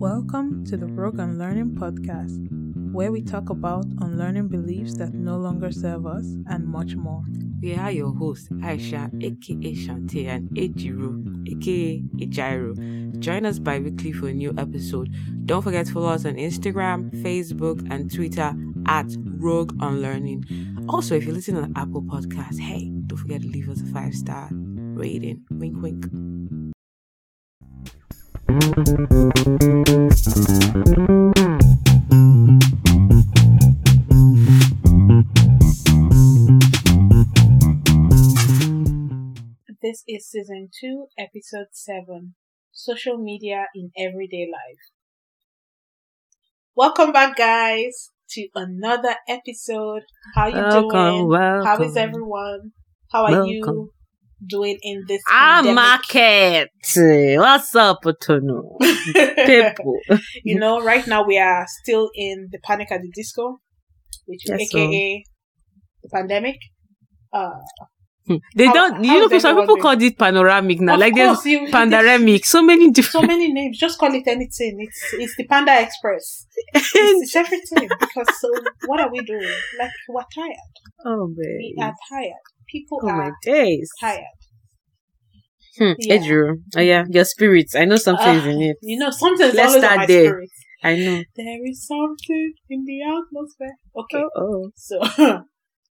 Welcome to the Rogue Unlearning Podcast, where we talk about unlearning beliefs that no longer serve us and much more. We are your hosts, Aisha, aka Shante, and Ejiro, aka Ejiro. Join us bi weekly for a new episode. Don't forget to follow us on Instagram, Facebook, and Twitter at Rogue Unlearning. Also, if you're listening on Apple Podcasts, hey, don't forget to leave us a five star rating. Wink, wink. This is season 2, episode 7 Social Media in Everyday Life. Welcome back, guys, to another episode. How you Welcome, doing? welcome. How is everyone? How are you Doing in this Ah, pandemic? market. What's up, Otono? People. You know, right now we are still in the Panic at the Disco, which is Yes, so- AKA the pandemic. Uh, They How- don't, you know, some people call it panoramic now. Of like course, there's you- pandemic, so many different. so many names. Just call it anything. It's it's the Panda Express. It's, it's everything. Because so, what are we doing? Like we're tired. oh, We are tired. People Oh, my are days. tired. Hmm. Yeah. Edru. Oh, yeah. Your spirits. I know something is Ah, in it. You know, something's Let's always start my there. spirit. I know. There is something in the atmosphere. Okay. Oh, So,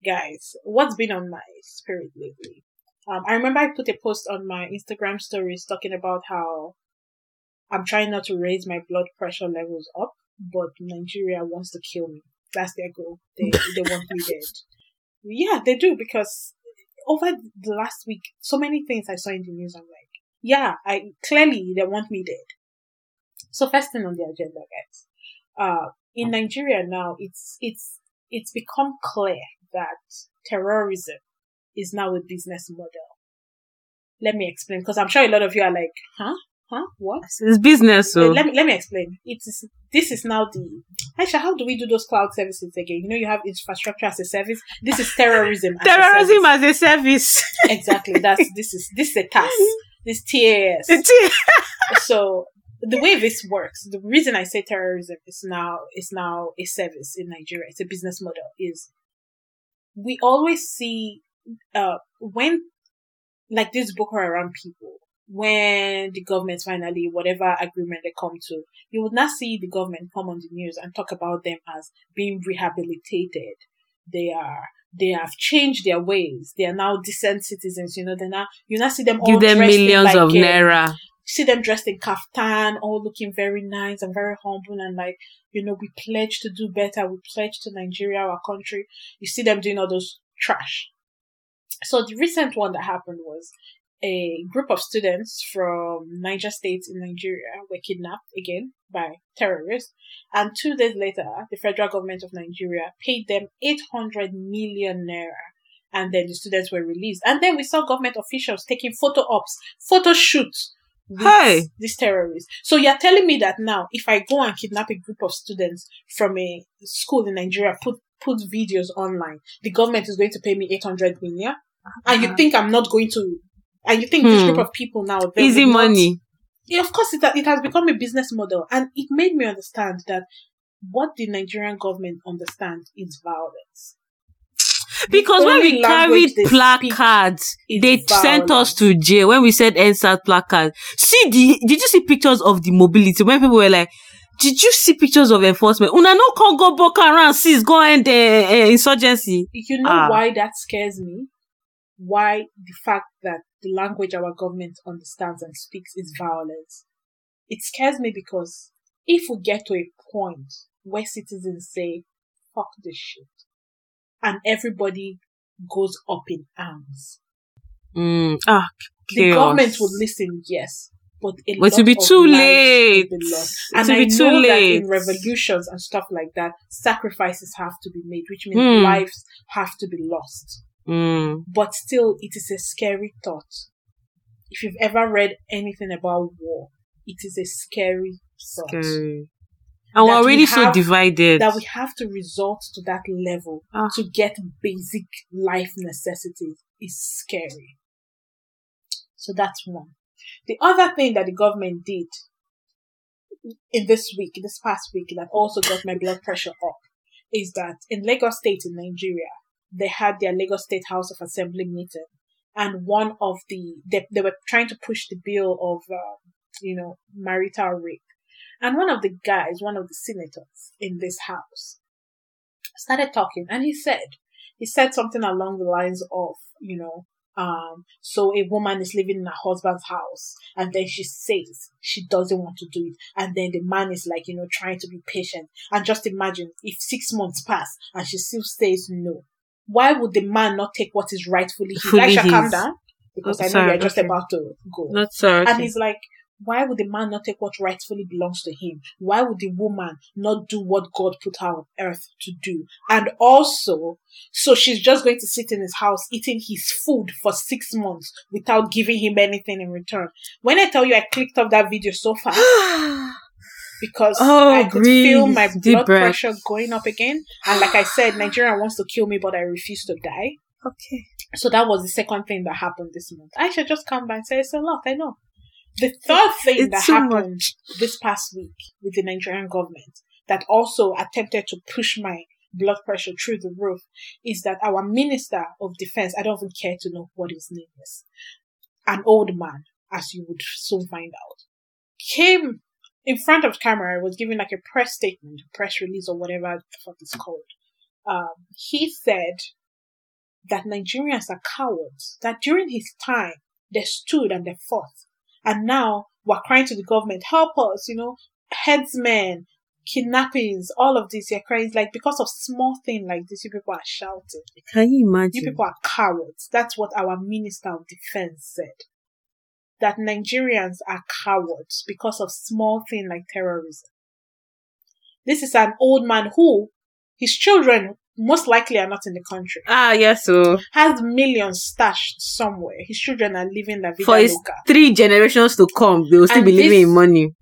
guys, what's been on my spirit lately? Um, I remember I put a post on my Instagram stories talking about how I'm trying not to raise my blood pressure levels up, but Nigeria wants to kill me. That's their goal. They they want me dead. Yeah, they do because over the last week, so many things I saw in the news. I'm like, yeah, I clearly they want me dead. So first thing on the agenda, guys. Uh, in Nigeria now, it's it's it's become clear that terrorism is now a business model. Let me explain, because I'm sure a lot of you are like, huh? Huh? What? it's business, so. Let me let me explain. It is this is now the Aisha. How do we do those cloud services again? You know, you have infrastructure as a service. This is terrorism. As Terrorism a as a service. exactly. That's this is this is a task. This TAS. so the way this works, the reason I say terrorism is now is now a service in Nigeria. It's a business model. Is we always see uh when like this Boko Haram people when the government finally whatever agreement they come to, you would not see the government come on the news and talk about them as being rehabilitated. They are they have changed their ways. They are now decent citizens. You know, they now you now see them all Give them dressed in millions like, of um, naira. see them dressed in kaftan, all looking very nice and very humble and like, you know, we pledge to do better. We pledge to Nigeria, our country. You see them doing all those trash. So the recent one that happened was a group of students from Niger State in Nigeria were kidnapped again by terrorists. And two days later, the federal government of Nigeria paid them 800 million naira. And then the students were released. And then we saw government officials taking photo ops, photo shoots with these terrorists. So you're telling me that now, if I go and kidnap a group of students from a school in Nigeria, put put videos online, the government is going to pay me 800 million? And you uh-huh. think I'm not going to, and you think this Hmm. group of people now, Easy not- money. yeah, of course, it, it has become a business model, and it made me understand that what the Nigerian government understands is violence. The Because when we carried placards, they sent us to jail when we said EndSARS placard. See the did you see pictures of the mobility when people were like, did you see pictures of enforcement? Una no can go Boko Haram, sis, go end uh, uh, insurgency. You know Ah. why that scares me? Why the fact that the language our government understands and speaks is violence. It scares me because if we get to a point where citizens say, fuck this shit, and everybody goes up in arms, Mm, ah, the government will listen, yes. But, it will be too late. be And I be too know that in revolutions and stuff like that, sacrifices have to be made, which means Hmm. lives have to be lost. Mm. But still, it is a scary thought. If you've ever read anything about war, it is a scary thought. Scary. And we're That we already so divided. That we have to resort to that level Ah. to get basic life necessities is scary. So that's one. The other thing that the government did in this week, this past week, that also got my blood pressure up is that in Lagos State in Nigeria, they had their Lagos State House of Assembly meeting, and one of the they, they were trying to push the bill of uh, you know marital rape, and one of the guys, one of the senators in this house, started talking, and he said he said something along the lines of you know um, so a woman is living in her husband's house and then she says she doesn't want to do it. And then the man is like, you know, trying to be patient. And just imagine if six months pass and she still says no. Why would the man not take what is rightfully his? I shall calm down because I know Sorry, you're just okay. about to go. Not sorry. And he's like, why would the man not take what rightfully belongs to him? Why would the woman not do what God put her on earth to do? And also, so she's just going to sit in his house eating his food for six months without giving him anything in return. When I tell you I clicked off that video so fast because Oh, I could feel breathe. my Deep blood breath. pressure going up again. And like I said, Nigeria wants to kill me, but I refuse to die. okay. So that was the second thing that happened this month. I should just come back and say it's a lot. I know. The third thing It's that too happened this past week with the Nigerian government that also attempted to push my blood pressure through the roof is that our minister of defense, I don't even care to know what his name is, an old man, as you would soon find out, came in front of camera, was giving like a press statement, a press release or whatever the fuck it's called. Um, he said that Nigerians are cowards, that during his time, they stood and they fought. And now we're crying to the government, help us, you know, headsmen, kidnappings, all of this. You're crying like because of small thing like this, you people are shouting. Can you imagine? You people are cowards. That's what our Minister of Defense said. That Nigerians are cowards because of small thing like terrorism. This is an old man who, his children most likely are not in the country, ah, yes, so has millions stashed somewhere. His children are living la vida for his loca. three generations to come, they will still And be living in money.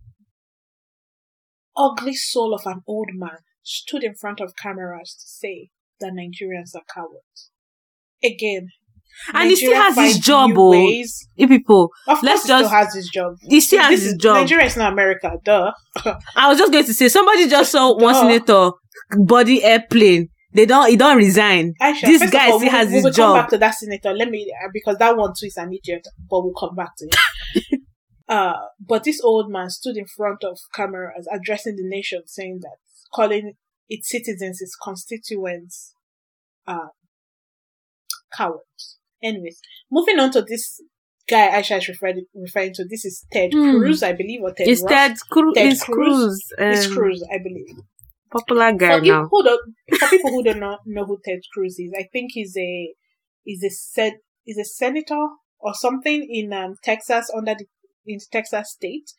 Ugly soul of an old man stood in front of cameras to say that Nigerians are cowards. Again, And he still has his job, oh. You people, Of Let's he still just- has his job. he still has his is- job. Nigeria is not America, duh. I was just going to say somebody just saw one senator body airplane. They don't. He don't resign. This guy all, still we, has we his will job. come back to that senator. Let me uh, because that one too is an idiot, but we'll come back to it. uh, but this old man stood in front of cameras, addressing the nation, saying that calling its citizens, its constituents, uh, cowards. Anyways, moving on to this guy Aisha is referring referring to. This is Ted Hmm. Cruz, I believe, or Ted It's Ross. Ted Cruz. Ted It's Cruz. Cruz. It's um, Cruz, I believe. Popular guy for, now. People who don't, for people who don't know, know who Ted Cruz is, I think he's a he's a sen- he's a senator or something in um, Texas under the in Texas state.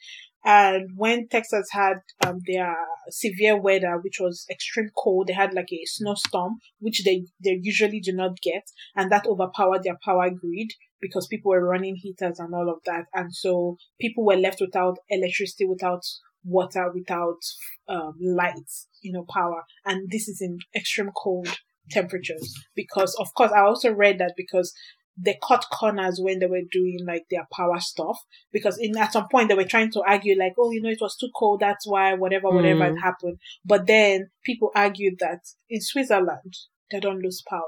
And when Texas had um, their severe weather, which was extreme cold, they had like a snowstorm, which they, they usually do not get. And that overpowered their power grid because people were running heaters and all of that. And so people were left without electricity, without water, without um, lights, you know, power. And this is in extreme cold temperatures because, of course, I also read that because they cut corners when they were doing like their power stuff. Because in at some point they were trying to argue like oh you know it was too cold that's why whatever whatever Mm. happened. But then people argued that in Switzerland they don't lose power.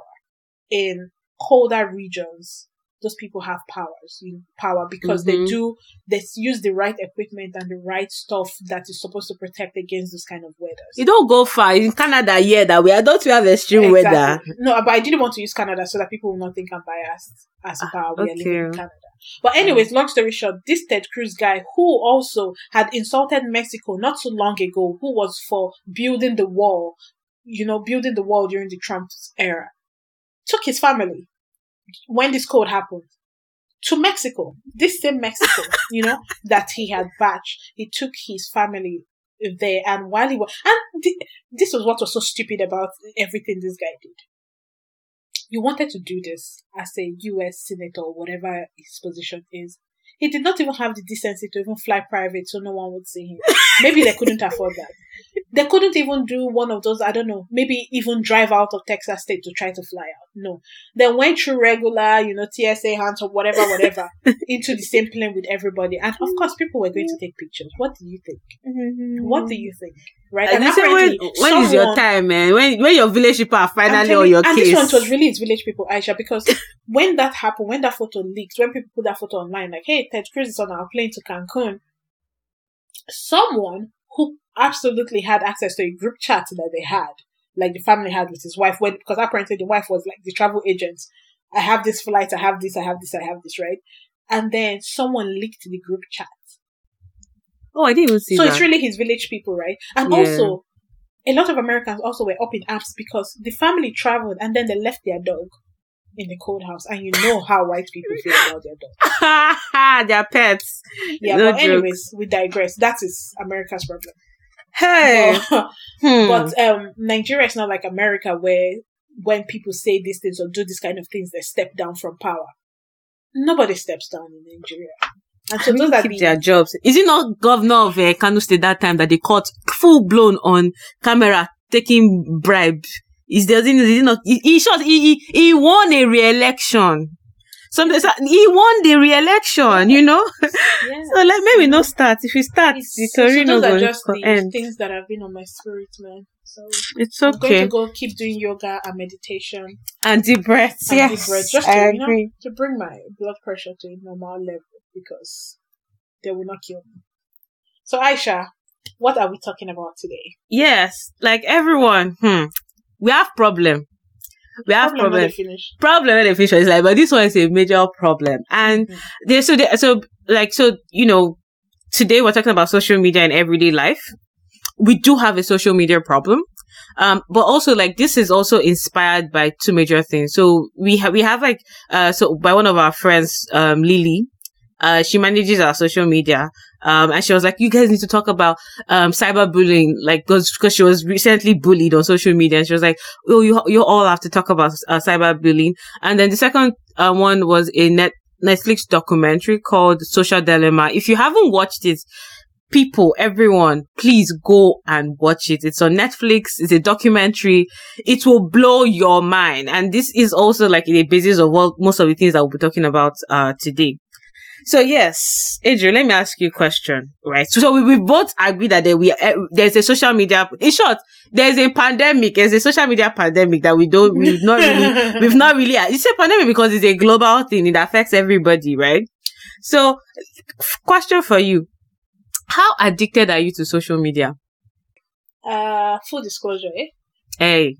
In colder regions those people have powers you power because they Mhm. do they use the right equipment and the right stuff that is supposed to protect against those kind of weather. You don't go far in Canada. Yeah, that we are. Don't we have extreme weather? No, but I didn't want to use Canada so that people will not think I'm biased as to how we are living in. Canada. But anyways, long story short, this Ted Cruz guy who also had insulted Mexico not so long ago, who was for building the wall, you know, building the wall during the Trump era, took his family when this code happened to Mexico. This same Mexico, you know, that he had batched. He took his family there and while he was, and th- this was what was so stupid about everything this guy did. You wanted to do this as a US senator or whatever his position is. He did not even have the decency to even fly private so no one would see him. Maybe they couldn't afford that. They couldn't even do one of those, I don't know, maybe even drive out of Texas state to try to fly out. No. They went through regular, you know, TSA hands or whatever, whatever, into the same plane with everybody. And of mm. course, people were going to mm. take pictures. What do you think? Mm-hmm. What do you think? Right? And they say when, when is your time, man? When when your village people are finally on your and case? this one was really his village people, Aisha, because when that happened, when that photo leaked, when people put that photo online, like, hey, Ted Cruz is on our plane to Cancun, someone who absolutely had access to a group chat that they had, like the family had with his wife, when because apparently the wife was like the travel agent. I have this flight, I have this, I have this, I have this, right? And then someone leaked the group chat. Oh, I didn't even see So that. it's really his village people, right? And Yeah. also, a lot of Americans also were up in arms because the family traveled and then they left their dog in the cold house. And you know how white people feel about their dogs. Their pets. Yeah, No but joke. anyways, we digress. That is America's problem. Hey. But, Hmm. but um, Nigeria is not like America where when people say these things or do these kind of things, they step down from power. Nobody steps down in Nigeria. And so those are keep the their jobs. Is it not governor of uh, Kano State that time that they caught full blown on camera taking bribe? Is there is it not? He, he shot. He, he he won a re-election. Something he won the re-election. You know. yeah. So let maybe not start. If we start, It's- the so story no those are just the end. things that have been on my spirit, man. So It's okay. I'm going to go keep doing yoga and meditation And deep breaths. and Yes, deep breath just to, you know, to bring my blood pressure to a normal level because they will not kill me. So Aisha, what are we talking about today? Yes, like everyone. Hmm. We have problem. We have Problem Problem when they finish. problem in the future is like, but this one is a major problem. And Mhm. there, so, there, so, like, so, you know, today we're talking about social media in everyday life. We do have a social media problem. Um, but also like this is also inspired by two major things. So we have, we have like, uh, so by one of our friends, um, Lily, uh, she manages our social media. Um, and she was like, you guys need to talk about, um, cyberbullying, like, cause, she was recently bullied on social media. And she was like, oh, you, you all have to talk about uh, cyberbullying. And then the second uh, one was a net Netflix documentary called Social Dilemma. If you haven't watched it, people, everyone, please go and watch it. It's on Netflix. It's a documentary. It will blow your mind. And this is also like the basis of what most of the things that we'll be talking about uh, today. So yes, Adrian, let me ask you a question, right? So, so we, we both agree that there we uh, there's a social media. In short, there's a pandemic. There's a social media pandemic that we don't we've not really we've not really. It's a pandemic because it's a global thing. It affects everybody, right? So, f- question for you: How addicted are you to social media? Uh, full disclosure, eh? Hey,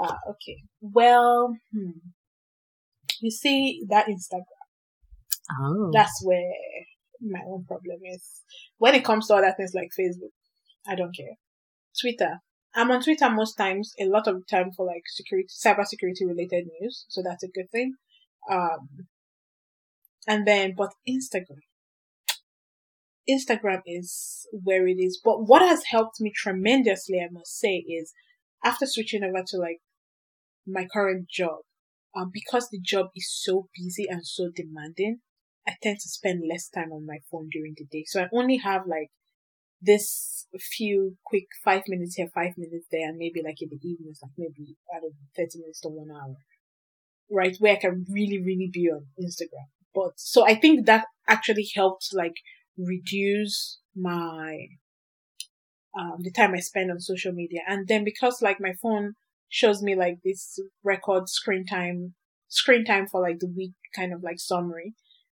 Ah, okay. Well, hmm. you see that Instagram. Oh, That's where my own problem is. When it comes to other things like Facebook, I don't care. Twitter. I'm on Twitter most times, a lot of time for like security, cyber security related news. So that's a good thing. Um, and then, but Instagram. Instagram is where it is. But what has helped me tremendously, I must say, is after switching over to like my current job, um, because the job is so busy and so demanding, I tend to spend less time on my phone during the day. So I only have like this few quick five minutes here, five minutes there, and maybe like in the evenings, like maybe I don't know, 30 minutes to one hour. Right? Where I can really, really be on Instagram. But so I think that actually helped like reduce my um the time I spend on social media. And then because like my phone shows me like this record screen time screen time for like the week kind of like summary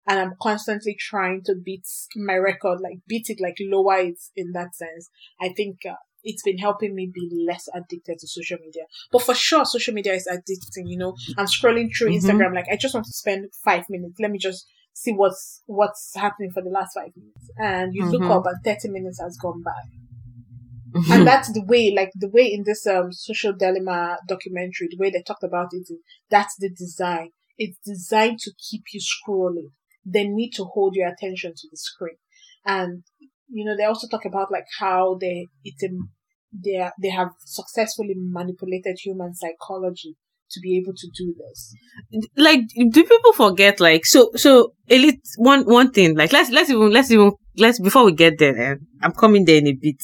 and I'm constantly trying to beat my record, like beat it, like lower it in that sense. I think uh, it's been helping me be less addicted to social media. But for sure, social media is addicting. You know, I'm scrolling through Mhm. Instagram, like I just want to spend five minutes. Let me just see what's what's happening for the last five minutes, and you look Mhm. up and thirty minutes has gone by and that's the way like the way in this um social dilemma documentary the way they talked about it that's the design it's designed to keep you scrolling they need to hold your attention to the screen. And you know they also talk about like how they it's a, they they have successfully manipulated human psychology to be able to do this. Like do people forget like so so elite one one thing like let's let's even let's even let's before we get there eh, i'm coming there in a bit.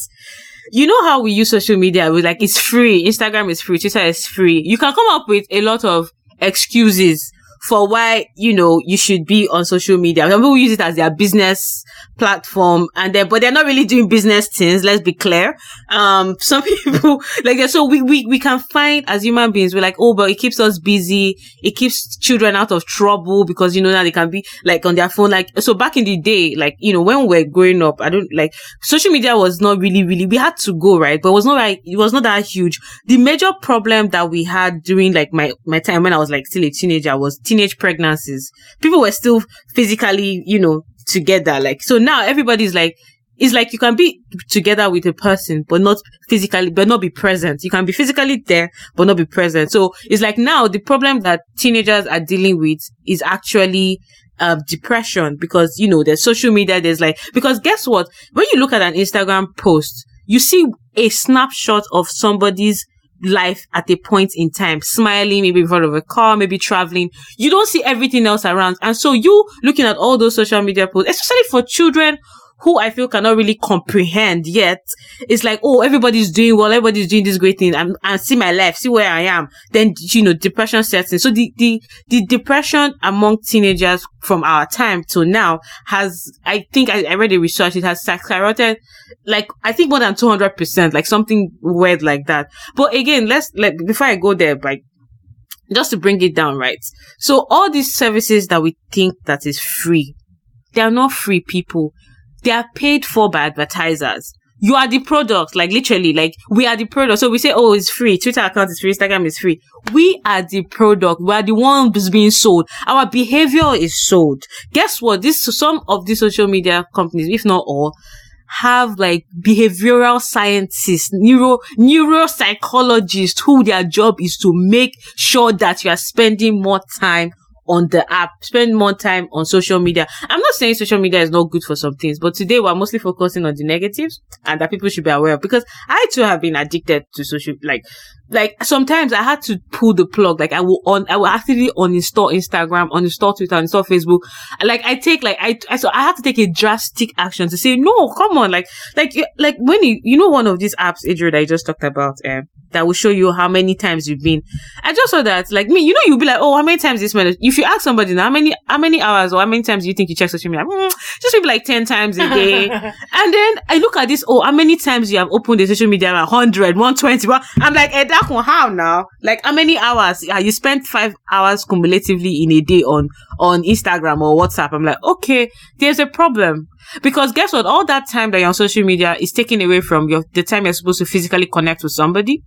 You know how we use social media we like it's free instagram is free twitter is free. You can come up with a lot of excuses for why, you know, you should be on social media. Some people use it as their business platform and then, but they're not really doing business things. Let's be clear. Um, some people like. So we, we, we can find as human beings, we're like, oh, but it keeps us busy. It keeps children out of trouble because, you know, now they can be like on their phone. Like, so back in the day, like, you know, when we we're growing up, I don't like social media was not really, really, we had to go, right? But it was not like, it was not that huge. The major problem that we had during like my, my time when I was like still a teenager was teenage pregnancies. People were still physically, you know, together. Like, so now everybody's like, it's like you can be together with a person, but not physically, but not be present. You can be physically there, but not be present. So it's like now the problem that teenagers are dealing with is actually uh, depression because, you know, there's social media. There's like, because guess what? When you look at an Instagram post, you see a snapshot of somebody's life at a point in time, smiling, maybe in front of a car, maybe traveling. You don't see everything else around. And so you looking at all those social media posts, especially for children who I feel cannot really comprehend yet. It's like, oh, everybody's doing well, everybody's doing this great thing. and and see my life, see where I am. Then, you know, depression sets in. So the, the, the depression among teenagers from our time to now has, I think I, I read research, it has skyrocketed, like, I think more than 200%, like something weird like that. But again, let's, like, before I go there, like, just to bring it down, right? So all these services that we think that is free, they are not free people they are paid for by advertisers. You are the product, like literally, like we are the product. So we say, oh, it's free. Twitter account is free. Instagram is free. We are the product. We are the ones being sold. Our behavior is sold. Guess what? This, some of these social media companies, if not all, have like behavioral scientists, neuro, neuropsychologists who their job is to make sure that you are spending more time on the app, spend more time on social media. I'm not saying social media is not good for some things, but today we're mostly focusing on the negatives and that people should be aware of because I too have been addicted to social, like, like sometimes I had to pull the plug. Like I will on, I will actually uninstall Instagram, uninstall Twitter, uninstall Facebook. Like I take like I, I so I have to take a drastic action to say no. Come on, like like like when you you know one of these apps, Adrian, that I just talked about, um, that will show you how many times you've been. I just saw that, like me, you know, you'll be like, oh, how many times this man? If you ask somebody now, how many, how many hours or how many times do you think you check social media? Mm, just maybe like 10 times a day. and then I look at this, oh, how many times you have opened the social media? 100, 120. Well, I'm like, eh, that how now? Like, how many hours? Yeah, you spent five hours cumulatively in a day on, on Instagram or WhatsApp. I'm like, okay, there's a problem. Because guess what? All that time that you're on social media is taken away from your the time you're supposed to physically connect with somebody,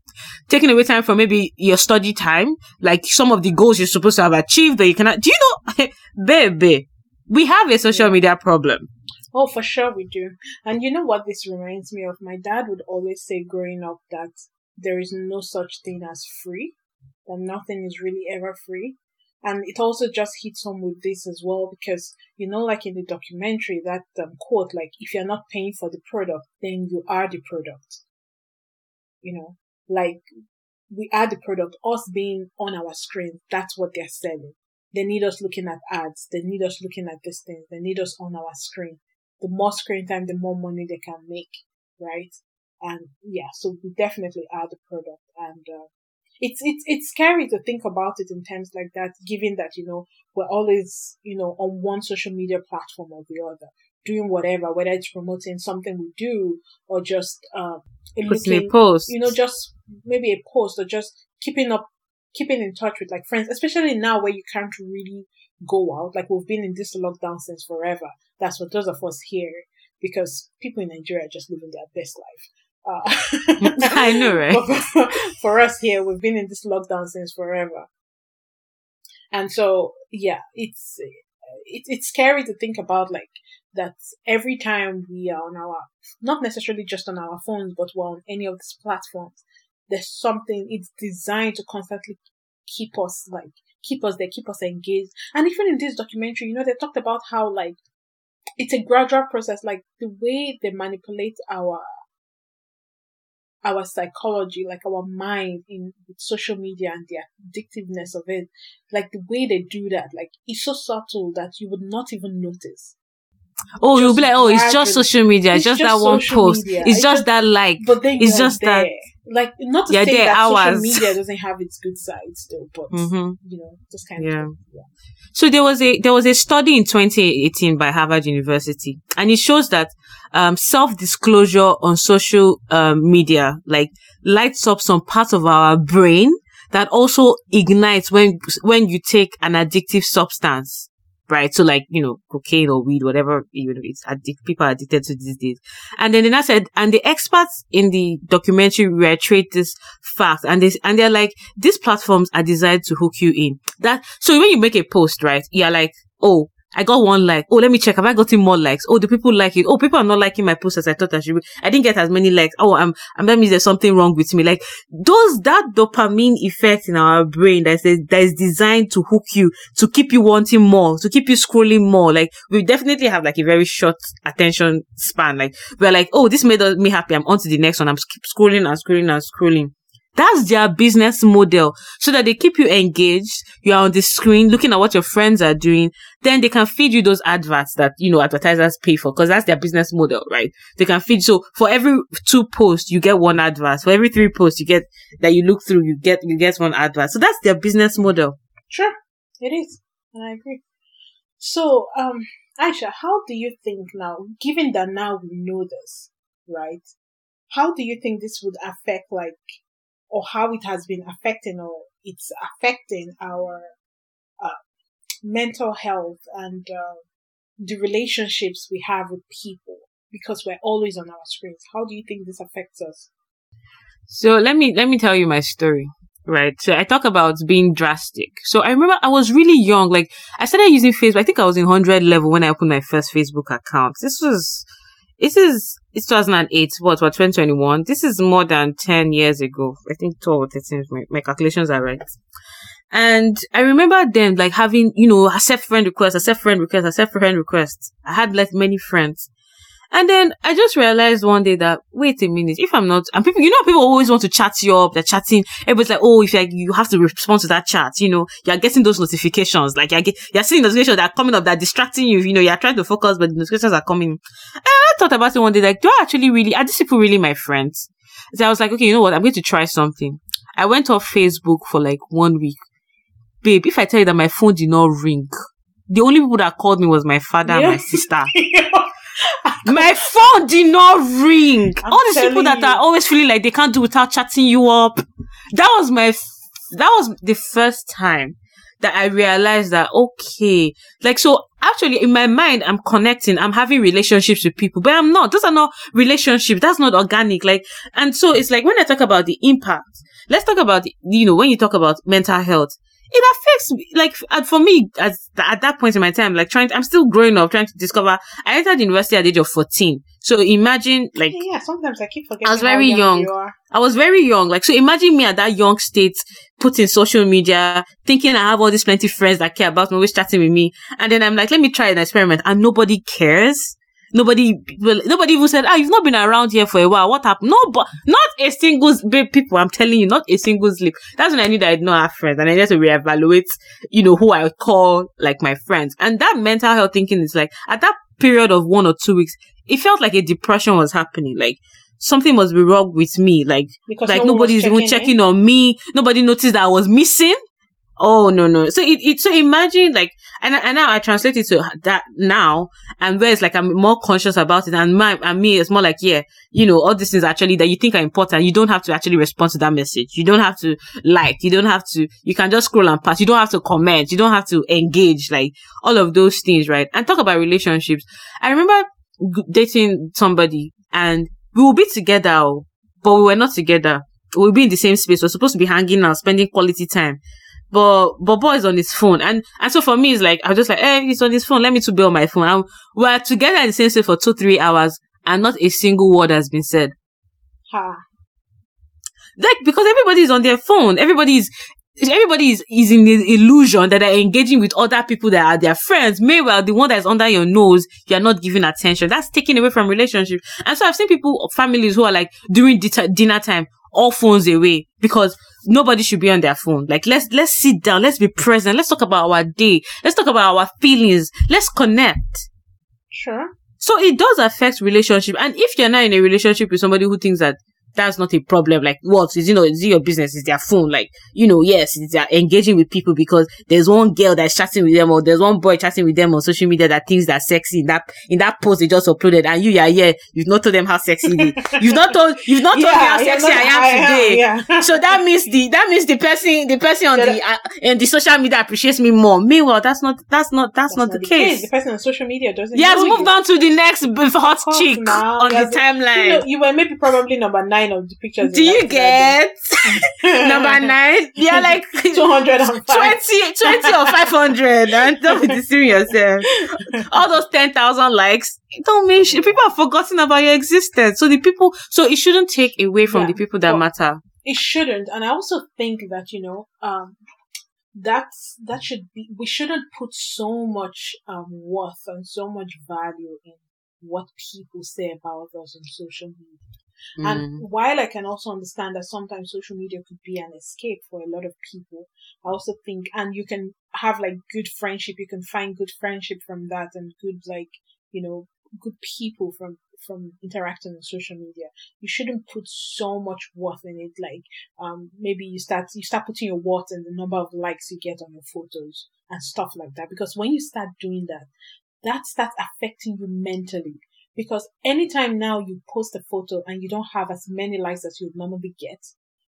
taking away time from maybe your study time, like some of the goals you're supposed to have achieved that you cannot. Do you know, baby? We have a social media problem. Oh, for sure we do. And you know what this reminds me of? My dad would always say growing up that there is no such thing as free, that nothing is really ever free. And it also just hits home with this as well because, you know, like in the documentary, that um, quote, like, if you're not paying for the product, then you are the product. You know, like, we are the product, us being on our screen, that's what they're selling. They need us looking at ads. They need us looking at this thing. They need us on our screen. The more screen time, the more money they can make, right? And yeah, so we definitely are the product. And uh, it's it's it's scary to think about it in terms like that, given that you know we're always you know on one social media platform or the other, doing whatever, whether it's promoting something we do or just uh, looking, a post, you know, just maybe a post or just keeping up, keeping in touch with like friends, especially now where you can't really go out. Like we've been in this lockdown since forever. That's what those of us here because people in Nigeria are just living their best life. Uh, I know, right? for us here, we've been in this lockdown since forever. And so, yeah, it's, it, it's scary to think about like that every time we are on our, not necessarily just on our phones, but we're on any of these platforms, there's something, it's designed to constantly keep us like, keep us there, keep us engaged. And even in this documentary, you know, they talked about how like, it's a gradual process, like the way they manipulate our our psychology, like our mind in social media and the addictiveness of it, like the way they do that, like it's so subtle that you would not even notice. Oh, just you'll be like, oh, it's just social media. It's, just, just that one post. It's, it's just, that like. But then it's just there, that. Like not to Yeah, say that are social media doesn't have its good sides though, but Mhm. you know, just kind Yeah. of yeah. So there was a there was a study in 2018 by Harvard University, and it shows that um, self disclosure on social um, media like lights up some part of our brain that also ignites when when you take an addictive substance, right? So like you know cocaine or weed, whatever you know, it's addic- people are addicted to these days. And then I said, and the experts in the documentary reiterate this fact, and they and they're like, these platforms are designed to hook you in. That so when you make a post, right? You're like, oh. I got one like. Oh, let me check. Have I gotten more likes? Oh, do people like it? Oh, people are not liking my post as I thought I should. be. I didn't get as many likes. Oh, I'm, I'm that means there's something wrong with me. Like those, that dopamine effect in our brain that is, that is designed to hook you, to keep you wanting more, to keep you scrolling more. Like we definitely have like a very short attention span. Like we're like, oh, this made me happy. I'm on to the next one. I'm scrolling and scrolling and scrolling. That's their business model. So that they keep you engaged. You are on the screen looking at what your friends are doing. Then they can feed you those adverts that, you know, advertisers pay for because that's their business model, right? They can feed. So for every two posts, you get one advert. For every three posts you get that you look through, you get, you get one advert. So that's their business model. Sure, it is, and I agree. So, um, Aisha, how do you think now, given that now we know this, right? How do you think this would affect, like, or how it has been affecting, or it's affecting our uh, mental health and uh, the relationships we have with people because we're always on our screens? How do you think this affects us? So let me let me tell you my story. Right. So I talk about being drastic. So I remember I was really young. Like I started using Facebook. I think I was in hundred level when I opened my first Facebook account. This was this is it's 2008. What? What? 2021. This is more than 10 years ago. I think 12 or 13. My, my calculations are right. And I remember then like having, you know, accept friend requests, accept friend requests, accept friend requests. I had like many friends. And then I just realized one day that, wait a minute, if I'm not, and people, you know, people always want to chat you up, they're chatting, everybody's like, oh, if you're, you have to respond to that chat, you know, you're getting those notifications, like you're, get, you're seeing notifications that are coming up, that are distracting you, you know, you're trying to focus, but the notifications are coming. And I thought about it one day, like, do I actually really, are these people really my friends? So I was like, okay, you know what, I'm going to try something. I went off Facebook for like one week. Babe, if I tell you that my phone did not ring, the only people that called me was my father and my sister. My phone did not ring. I'm All these people that you. are always feeling like they can't do without chatting you up. That was my, f- that was the first time that I realized that, okay, like, so actually in my mind, I'm connecting, I'm having relationships with people, but I'm not. Those are not relationships. That's not organic. Like, and so it's like when I talk about the impact, let's talk about, the, you know, when you talk about mental health, it affects me. Like uh, for me, at, at that point in my time, like trying, I'm still growing up, trying to discover. I entered university at the age of 14. So imagine, like, yeah, sometimes I keep forgetting. I was very young. you are. I was very young. Like, so imagine me at that young state, putting social media, thinking I have all these plenty friends that care about me, always chatting with me. And then I'm like, let me try an experiment. And nobody cares. Nobody, well, nobody even said, ah, you've not been around here for a while. What happened? No, but not a single, babe, people, I'm telling you, not a single slip. That's when I knew that I did not have friends and I just to reevaluate, you know, who I would call like my friends. And that mental health thinking is like, at that period of one or two weeks, it felt like a depression was happening. Like, something must be wrong with me. Like, Because like no nobody's even checking checking on me. Nobody noticed that I was missing. Oh no no! So it, it so imagine like and and now I translate it to that now and where it's like I'm more conscious about it and my and me it's more like yeah you know all these things actually that you think are important. You don't have to actually respond to that message. You don't have to like. You don't have to you can just scroll and pass. You don't have to comment. You don't have to engage like all of those things right? And talk about relationships. I remember dating somebody and we will be together oh, but we were not together. We'll be in the same space. We're supposed to be hanging out spending quality time but but boy is on his phone. And and so for me it's like I'm just like hey he's on his phone. Let me to be on my phone. And we're together in the same space for two three hours and not a single word has been said. Ha. like because everybody is on their phone. Everybody is everybody is, is in the illusion that they're engaging with other people that are their friends. Meanwhile the one that's under your nose you're not giving attention. That's taken away from relationship. And so i've seen people families who are like during dinner time all phones away because nobody should be on their phone. Like let's let's sit down. Let's be present. Let's talk about our day. Let's talk about our feelings. Let's connect. Sure. so it does affect relationship. And if you're not in a relationship with somebody who thinks that that's not a problem. Like what is, you know, is it your business? Is their phone? Like, you know, yes, they're engaging with people because there's one girl that's chatting with them or there's one boy chatting with them on social media that thinks they're sexy in that, in that post they just uploaded and you, yeah, yeah, you've not told them how sexy they, you've not told, you've not told yeah, me how sexy not, I am I today. Am, yeah. so that means the, that means the person, the person on the, uh, in the social media appreciates me more. Meanwhile, that's not, that's not, that's, that's not, not, the, case. case. The person on social media doesn't Yes, move on to the next hot chick now. on the timeline. You, know, you were maybe probably number nine of the pictures. Do you get number nine? Yeah, like 205. 20, 20 or 500. And don't be deceiving yourself. All those 10,000 likes, don't mean shit. People have forgotten about your existence. So the people, so it shouldn't take away from yeah, the people that matter. It shouldn't. And I also think that, you know, um, that's that should be we shouldn't put so much um worth and so much value in what people say about us on social media Mm. And while I can also understand that sometimes social media could be an escape for a lot of people, I also think, and you can have like good friendship, you can find good friendship from that and good, like, you know, good people from, from interacting on social media. You shouldn't put so much worth in it. Like, um, maybe you start, you start putting your worth in the number of likes you get on your photos and stuff like that. Because when you start doing that, that starts affecting you mentally because anytime now you post a photo and you don't have as many likes as you would normally get,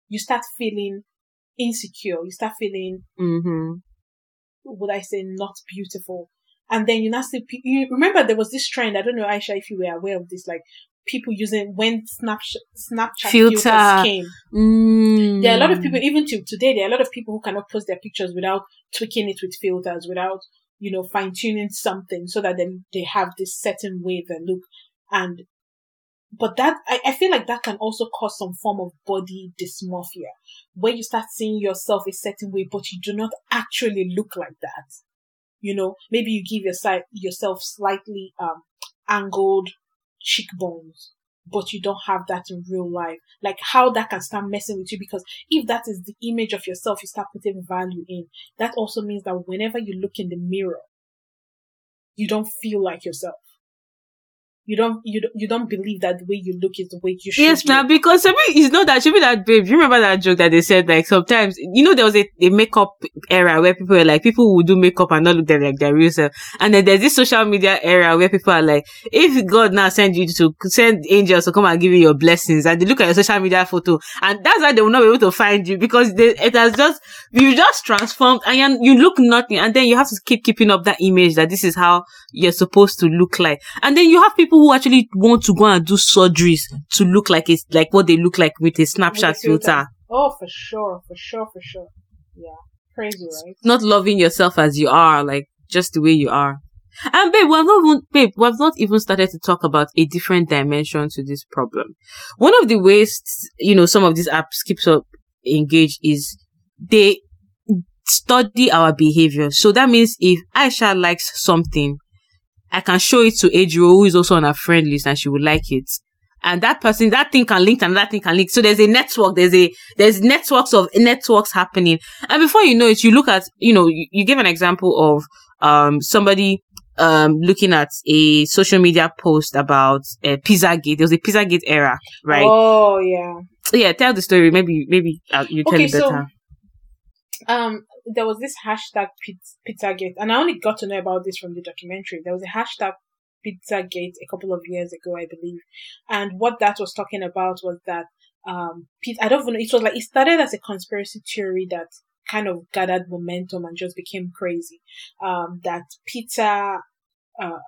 you start feeling insecure. You start feeling, mm-hmm. would I say, not beautiful. And then you now see, you remember there was this trend. I don't know, Aisha, if you were aware of this, like people using when Snapchat, Snapchat Filter. filters came. Mm. There are a lot of people, even to today, there are a lot of people who cannot post their pictures without tweaking it with filters, without you know, fine tuning something so that then they have this certain way they look. And, but that, I, I feel like that can also cause some form of body dysmorphia where you start seeing yourself a certain way, but you do not actually look like that. You know, maybe you give your yourself slightly, um, angled cheekbones but you don't have that in real life. Like how that can start messing with you because if that is the image of yourself you start putting value in, that also means that whenever you look in the mirror, you don't feel like yourself you don't you don't you don't believe that the way you look is the way you should. Yes, now because I mean it's not that should be that babe. You remember that joke that they said like sometimes you know there was a, a makeup era where people were like people would do makeup and not look like their real self, and then there's this social media era where people are like if God now send you to send angels to come and give you your blessings, and they look at your social media photo, and that's why they will not be able to find you because they, it has just you just transformed and you look nothing, and then you have to keep keeping up that image that this is how you're supposed to look like, and then you have people who actually want to go and do surgeries to look like it's like what they look like with a Snapchat filter. filter. Oh, for sure, for sure, for sure. Yeah, crazy, right? Not loving yourself as you are, like just the way you are. And babe, we've not even, babe, we've not even started to talk about a different dimension to this problem. One of the ways, you know, some of these apps keeps up engaged is they study our behavior. So that means if Aisha likes something, I can show it to Adro, who is also on our friend list and she would like it. And that person, that thing can link and that thing can link. So there's a network, there's a, there's networks of networks happening. And before you know it, you look at, you know, you, you give an example of, um, somebody, um, looking at a social media post about uh, Pizzagate. There was a Pizzagate era, right? Oh, yeah. Yeah, tell the story. Maybe, maybe uh, you tell okay, it better. So, um, there was this hashtag Pizza Pizzagate, and I only got to know about this from the documentary. There was a hashtag Pizzagate a couple of years ago, I believe, and what that was talking about was that um, pizza I don't know. It was like it started as a conspiracy theory that kind of gathered momentum and just became crazy. Um, that pizza, uh,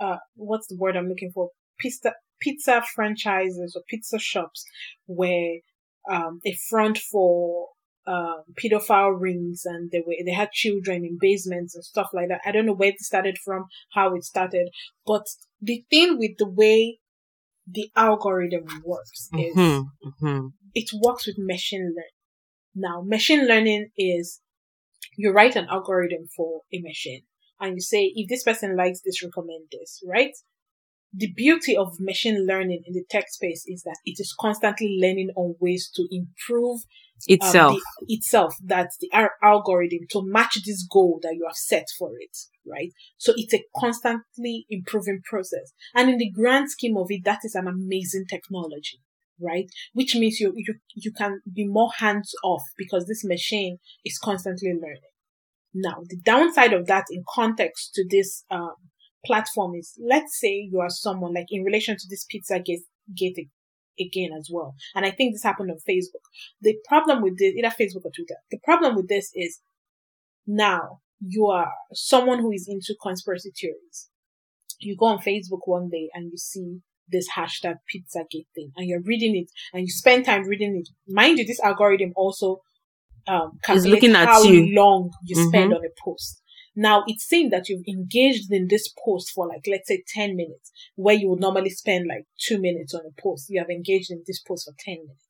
uh, what's the word I'm looking for? Pizza, pizza franchises or pizza shops were um, a front for um, pedophile rings and they were, they had children in basements and stuff like that. I don't know where it started from, how it started, but the thing with the way the algorithm works is mm-hmm, mm-hmm. it works with machine learning. Now, machine learning is you write an algorithm for a machine and you say, if this person likes this, recommend this, right? The beauty of machine learning in the tech space is that it is constantly learning on ways to improve itself um, the, itself that the algorithm to match this goal that you have set for it right so it's a constantly improving process and in the grand scheme of it that is an amazing technology right? Which means you, you, you can be more hands off because this machine is constantly learning. Now, the downside of that in context to this, um, platform is, let's say you are someone like in relation to this pizza gate, gate again as well. And I think this happened on Facebook. The problem with this, either Facebook or Twitter, the problem with this is now you are someone who is into conspiracy theories. You go on Facebook one day and you see this hashtag Pizzagate thing and you're reading it and you spend time reading it. Mind you, this algorithm also um, calculates looking at how you. long you mm-hmm. spend on a post. Now it's saying that you've engaged in this post for like, let's say 10 minutes, where you would normally spend like two minutes on a post. You have engaged in this post for 10 minutes.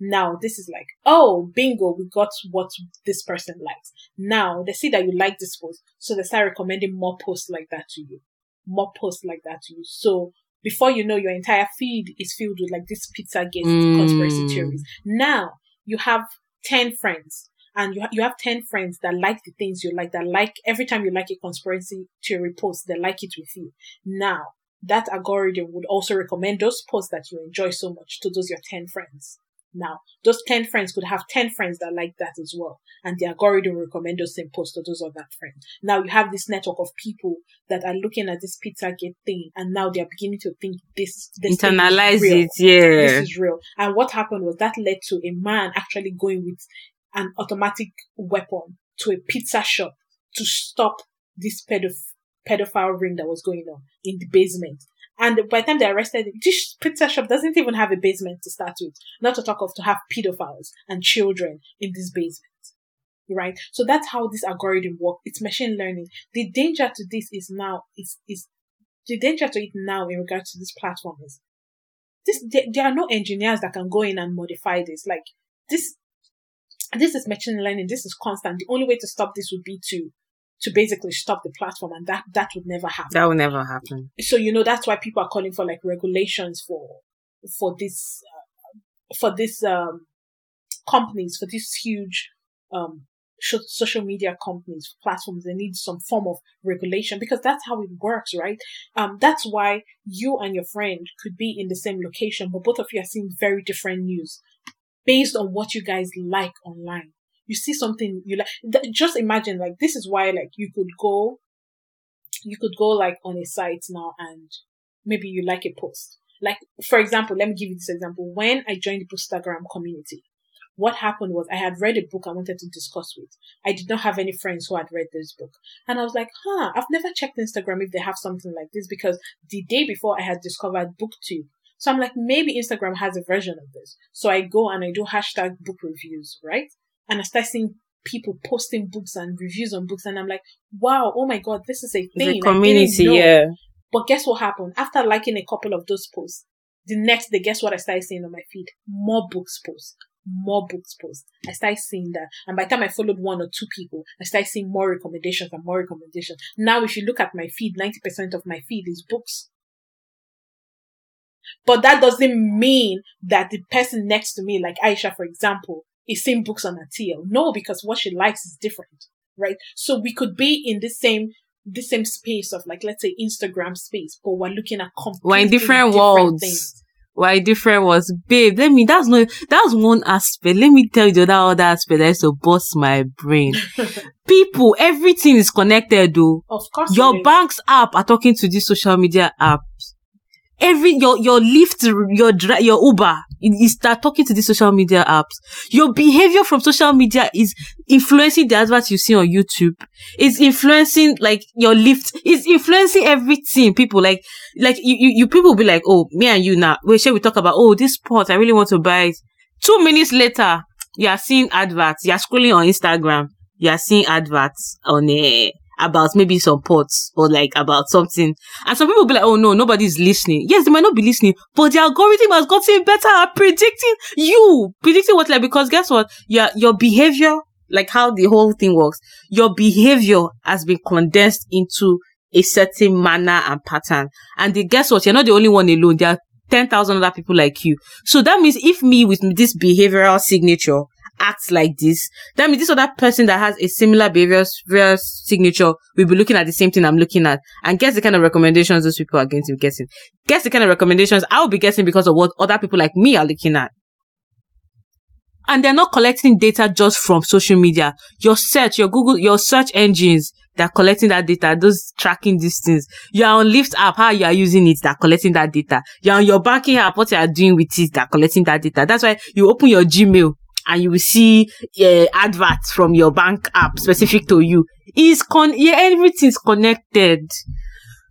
Now this is like, oh, bingo, we got what this person likes. Now they see that you like this post, so they start recommending more posts like that to you. More posts like that to you. So before you know, your entire feed is filled with like this Pizzagate mm. conspiracy theories. Now you have 10 friends and you, ha- you have 10 friends that like the things you like, that like every time you like a conspiracy theory post, they like it with you. Now, that algorithm would also recommend those posts that you enjoy so much to those your 10 friends. Now, those 10 friends could have 10 friends that like that as well. And the algorithm recommend those same posts to those other friends. Now you have this network of people that are looking at this Pizzagate thing and now they're beginning to think this, this internalize it. Yeah. This is real. And what happened was that led to a man actually going with an automatic weapon to a pizza shop to stop this pedoph- pedophile ring that was going on in the basement. And by the time they arrested him, this pizza shop doesn't even have a basement to start with. Not to talk of to have pedophiles and children in this basement. Right? So that's how this algorithm works. It's machine learning. The danger to this is now, is, is, the danger to it now in regards to this platform is this, there, there are no engineers that can go in and modify this. Like, this this is machine learning. This is constant. The only way to stop this would be to to basically stop the platform, and that that would never happen. That would never happen. So you know that's why people are calling for like regulations for for this uh, for this um companies for these huge um social media companies platforms they need some form of regulation because that's how it works right um that's why you and your friend could be in the same location but both of you are seeing very different news based on what you guys like online. You see something you like. Just imagine, like, this is why, like, you could go, you could go, like, on a site now and maybe you like a post. Like, for example, let me give you this example. When I joined the Instagram community, what happened was I had read a book I wanted to discuss with. I did not have any friends who had read this book. And I was like, huh, I've never checked Instagram if they have something like this because the day before I had discovered BookTube so I'm like, maybe Instagram has a version of this. So I go and I do hashtag book reviews, right? And I start seeing people posting books and reviews on books. And I'm like, wow, oh my God, this is a thing. It's a community, yeah. But guess what happened? After liking a couple of those posts, the next day, guess what I started seeing on my feed? More books posts. More books posts. I started seeing that. And by the time I followed one or two people, I started seeing more recommendations and more recommendations. Now, if you look at my feed, 90% of my feed is books. But that doesn't mean that the person next to me, like Aisha, for example, is seeing books on her TL. No, because what she likes is different, right? So we could be in the same the same space of like let's say Instagram space, but we're looking at completely we're in different, different worlds. Things. We're in different worlds, babe. Let me. That's no. That's one aspect. Let me tell you the other, other aspect that used to bust my brain. People, everything is connected, though. Of course, your bank's app are talking to this social media apps every your your Lyft, your your Uber, you start talking to the social media apps. Your behavior from social media is influencing the adverts you see on YouTube. It's influencing like your Lyft. It's influencing everything. People like like you you, you people be like, oh, me and you now. We shall we talk about oh this sport? I really want to buy it. Two minutes later, you are seeing adverts. You are scrolling on Instagram. You are seeing adverts on a uh, about maybe some pots or like about something. And some people be like, oh no, nobody's listening. Yes, they might not be listening, but the algorithm has gotten better at predicting you, predicting what like, because guess what? Your, your behavior, like how the whole thing works, your behavior has been condensed into a certain manner and pattern. And the, guess what? You're not the only one alone. There are 10,000 other people like you. So that means if me with this behavioral signature, acts like this, that means this other person that has a similar behavior signature will be looking at the same thing I'm looking at. And guess the kind of recommendations those people are going to be getting. Guess the kind of recommendations I will be getting because of what other people like me are looking at. And they're not collecting data just from social media. Your search, your Google, your search engines, they're collecting that data, those tracking these things. You're on Lyft app, how you are using it, they're collecting that data. You're on your banking app, what you are doing with it, they're collecting that data. That's why you open your Gmail and you will see uh, adverts from your bank app specific to you. Is con, yeah, everything's connected.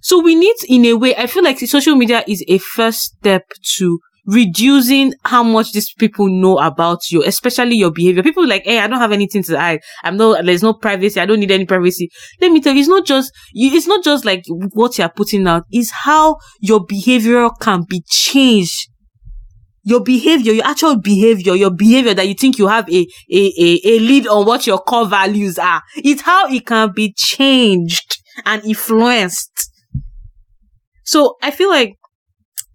So we need, in a way, I feel like social media is a first step to reducing how much these people know about you, especially your behavior. People like, hey, I don't have anything to hide. I'm no, there's no privacy. I don't need any privacy. Let me tell you, it's not just, it's not just like what you're putting out. It's how your behavior can be changed. Your behavior, your actual behavior, your behavior that you think you have a, a, a, a lead on what your core values are. It's how it can be changed and influenced. So I feel like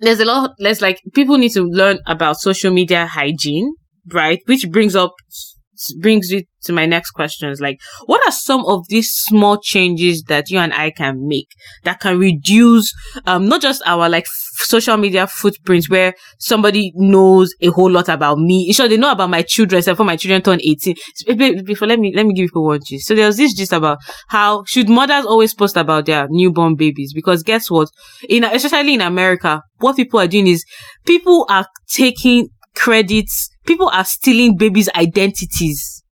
there's a lot, there's like, people need to learn about social media hygiene, right? Which brings up, brings you to my next questions. Like, what are some of these small changes that you and I can make that can reduce, um, not just our like social media footprints where somebody knows a whole lot about me. Sure, they know about my children, except for my children turn 18. Before, let me, let me give you one gist. So there was this gist about how should mothers always post about their newborn babies? Because guess what? In, especially in America, what people are doing is people are taking credits. People are stealing babies' identities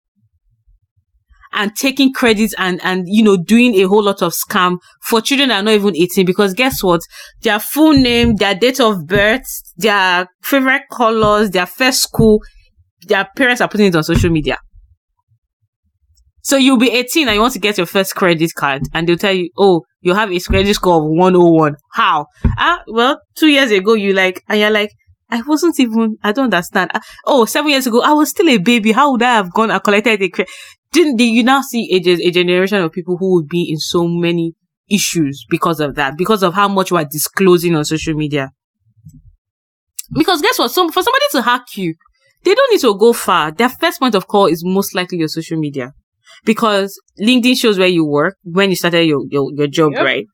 and taking credits and, and, you know, doing a whole lot of scam for children that are not even 18 because guess what? Their full name, their date of birth, their favorite colors, their first school, their parents are putting it on social media. So you'll be 18 and you want to get your first credit card and they'll tell you, oh, you have a credit score of 101. How? Ah, well, two years ago you like, and you're like, I wasn't even, I don't understand. Ah, oh, seven years ago, I was still a baby. How would I have gone and collected a credit? Didn't you now see a, a generation of people who would be in so many issues because of that, because of how much we're disclosing on social media. Because guess what? Some, for somebody to hack you, they don't need to go far. Their first point of call is most likely your social media. Because LinkedIn shows where you work, when you started your, your, your job, yep. right?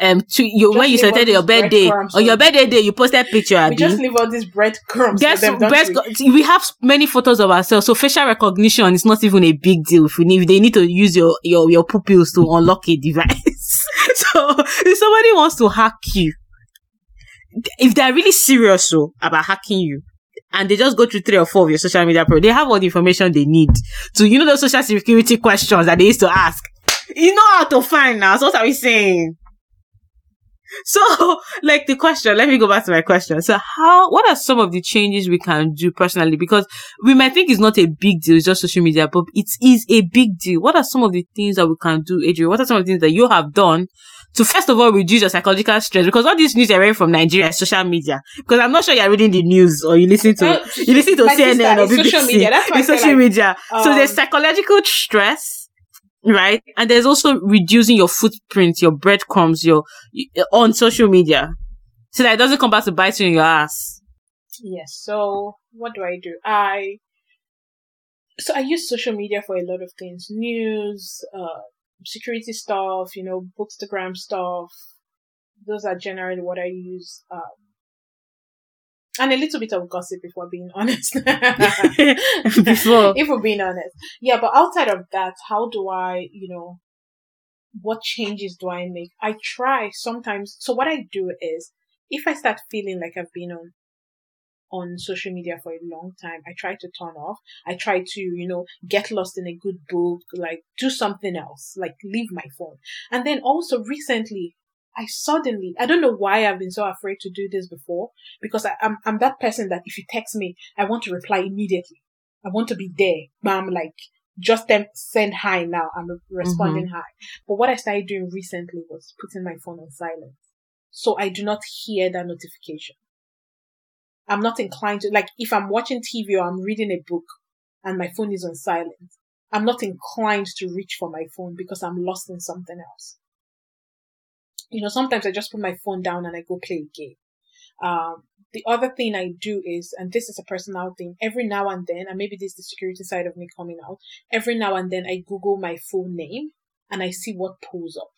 um to you when you started your birthday or your birthday day you posted picture we just leave all these breadcrumbs guess bread, we? we have many photos of ourselves so facial recognition is not even a big deal if we need they need to use your your your pupils to unlock a device so if somebody wants to hack you if they're really serious so about hacking you and they just go through three or four of your social media pro they have all the information they need to you know those social security questions that they used to ask you know how to find now so what are we saying so, like the question, let me go back to my question. So, how, what are some of the changes we can do personally? Because we might think it's not a big deal, it's just social media, but it is a big deal. What are some of the things that we can do, Adrian? What are some of the things that you have done to first of all reduce your psychological stress? Because all these news are reading from Nigeria, social media. Because I'm not sure you're reading the news or you listen to, well, you listen to CNN or BBC. Social media. That's why social like, media. Um, so there's psychological stress right? And there's also reducing your footprint, your breadcrumbs, your on social media, so that it doesn't come back to bite you in your ass. Yes. So what do I do? I so I use social media for a lot of things: news, uh, security stuff, you know, bookstagram stuff. Those are generally what I use. Um, and a little bit of gossip if we're being honest. Before. If we're being honest. Yeah, but outside of that, how do I, you know, what changes do I make? I try sometimes. So what I do is, if I start feeling like I've been on, on social media for a long time, I try to turn off. I try to, you know, get lost in a good book, like do something else, like leave my phone. And then also recently, I suddenly, I don't know why I've been so afraid to do this before, because I, am I'm, I'm that person that if you text me, I want to reply immediately. I want to be there. But I'm like, just them send hi now. I'm responding mm-hmm. hi. But what I started doing recently was putting my phone on silent. So I do not hear that notification. I'm not inclined to, like, if I'm watching TV or I'm reading a book and my phone is on silent, I'm not inclined to reach for my phone because I'm lost in something else you know, sometimes I just put my phone down and I go play a game. Um, the other thing I do is, and this is a personal thing, every now and then, and maybe this is the security side of me coming out, every now and then I Google my full name and I see what pulls up.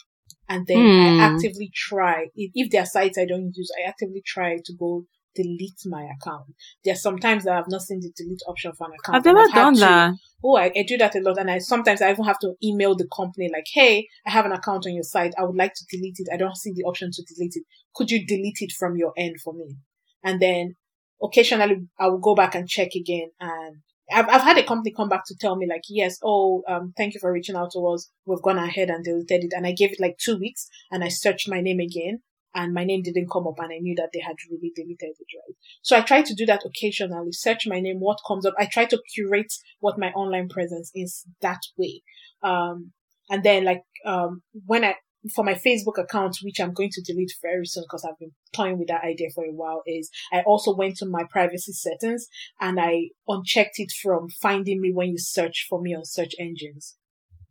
And then Hmm. I actively try, if there are sites I don't use, I actively try to go delete my account. There are sometimes that I've not seen the delete option for an account. I've never had done to- that. Oh, I, I do that a lot. And I sometimes I even have to email the company like, Hey, I have an account on your site. I would like to delete it. I don't see the option to delete it. Could you delete it from your end for me? And then occasionally I will go back and check again. And I've, I've had a company come back to tell me like, yes, oh, um, thank you for reaching out to us. We've gone ahead and deleted it. And I gave it like two weeks and I searched my name again and my name didn't come up and I knew that they had really deleted it, right? So I try to do that occasionally, search my name, what comes up. I try to curate what my online presence is that way. Um, and then like, um, when I, for my Facebook account, which I'm going to delete very soon because I've been toying with that idea for a while, is I also went to my privacy settings and I unchecked it from finding me when you search for me on search engines.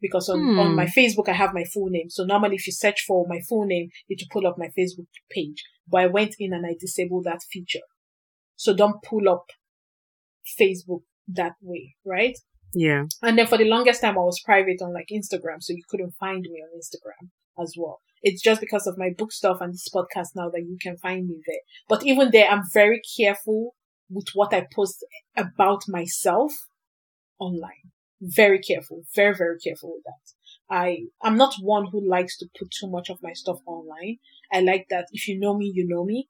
Because on, Hmm. on my Facebook, I have my full name. So normally if you search for my full name, it will pull up my Facebook page. But I went in and I disabled that feature. So don't pull up Facebook that way, right? Yeah. And then for the longest time, I was private on like Instagram, so you couldn't find me on Instagram as well. It's just because of my book stuff and this podcast now that you can find me there. But even there, I'm very careful with what I post about myself online. Very careful, very, very careful with that. I, I'm not one who likes to put too much of my stuff online. I like that if you know me, you know me.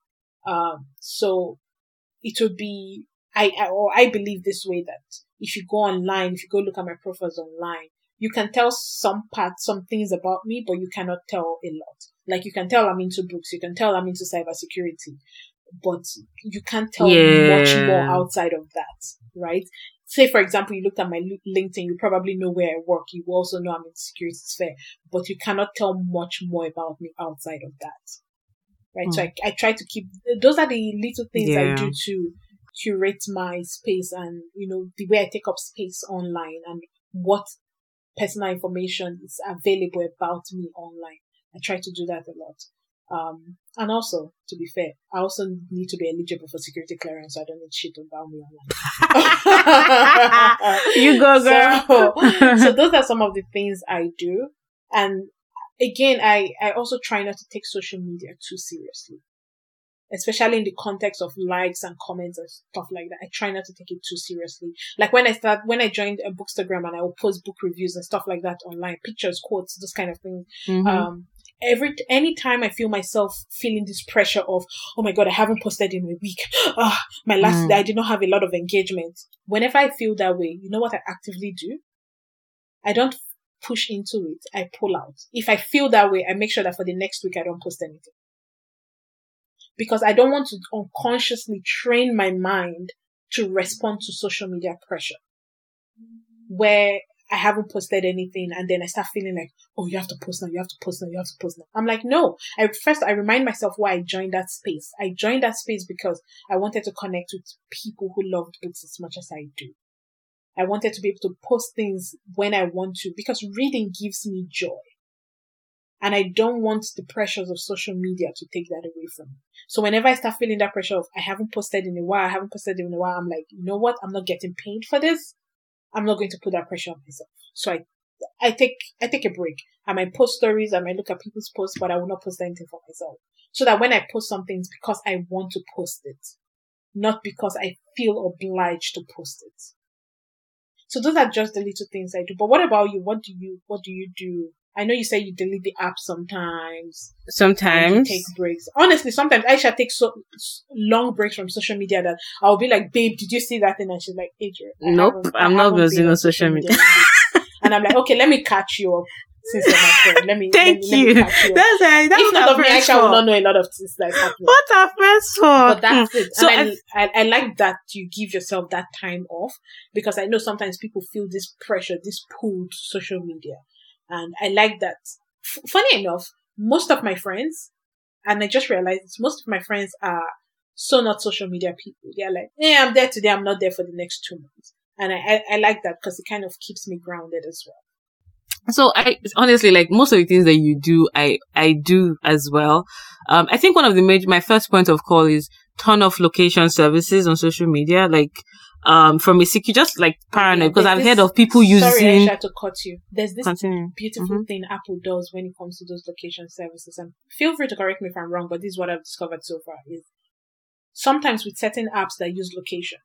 Um, so it would be, I, I, or I believe this way that if you go online, if you go look at my profiles online, you can tell some parts, some things about me, but you cannot tell a lot. Like you can tell I'm into books, you can tell I'm into cybersecurity, but you can't tell much more outside of that, right? Say, for example, you looked at my LinkedIn, you probably know where I work. You also know I'm in the security sphere, but you cannot tell much more about me outside of that, right? So hmm. I, I try to keep, those are the little things I do to curate my space and, you know, the way I take up space online and what personal information is available about me online. I try to do that a lot. Um, and also, to be fair, I also need to be eligible for security clearance, so I don't need shit about me online. You go, girl. So, so those are some of the things I do. And again, I, I also try not to take social media too seriously. Especially in the context of likes and comments and stuff like that. I try not to take it too seriously. Like when I start, when I joined a bookstagram and I will post book reviews and stuff like that online, pictures, quotes, those kind of things. Mhm. Um, every anytime I feel myself feeling this pressure of, oh my god, I haven't posted in a week. Ah, my last Mm. day I did not have a lot of engagement. Whenever I feel that way, you know what I actively do? I don't push into it. I pull out. If I feel that way, I make sure that for the next week I don't post anything. Because I don't want to unconsciously train my mind to respond to social media pressure. Where I haven't posted anything and then I start feeling like, oh, you have to post now, you have to post now, you have to post now. I'm like, no. I first I remind myself why I joined that space. I joined that space because I wanted to connect with people who loved books as much as I do. I wanted to be able to post things when I want to because reading gives me joy. And I don't want the pressures of social media to take that away from me. So whenever I start feeling that pressure of I haven't posted in a while, I haven't posted in a while, I'm like, you know what? I'm not getting paid for this. I'm not going to put that pressure on myself. So I, I take, I take a break. I might post stories. I might look at people's posts, but I will not post anything for myself. So that when I post something, it's because I want to post it, not because I feel obliged to post it. So those are just the little things I do. But what about you? What do you, what do you do? I know you say you delete the app sometimes. Sometimes. take breaks. Honestly, sometimes Aisha takes so long breaks from social media that I'll be like, "Babe, did you see that?" thing?" And she's like, "Adrian, Nope, I'm not haven't gonna see no on social media." week." and I'm like, "Okay, let me catch you up since you're my friend. Let me Thank let me, you. Let me catch you. That's right. That's if not of me, Aisha will not know a lot of things happening. What are friends for? But that's it. So and I, I, I like that you give yourself that time off because I know sometimes people feel this pressure, this pull to social media. And I like that. F- funny enough, most of my friends, and I just realized most of my friends are so not social media people. They're like, yeah, I'm there today. I'm not there for the next two months. And I, I, I like that because it kind of keeps me grounded as well. So I honestly like most of the things that you do, I I do as well. Um, I think one of the major, my first point of call is ton of location services on social media, like um from a secure just like paranoid because I've this- heard of people Sorry, using I had to cut you. There's this continue. beautiful Mhm. thing Apple does when it comes to those location services. And feel free to correct me if I'm wrong, but this is what I've discovered so far is sometimes with certain apps that use location,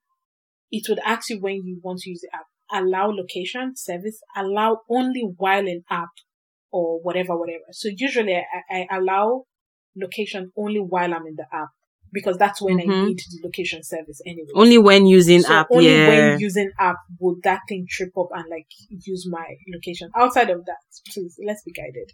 it would ask you when you want to use the app. Allow location service, allow only while in app or whatever, whatever. So usually I, I allow location only while I'm in the app because that's when I Mhm. need the location service anyway. Only when using So app, only yeah. when using app would that thing trip up and like use my location. Outside of that, please let's be guided.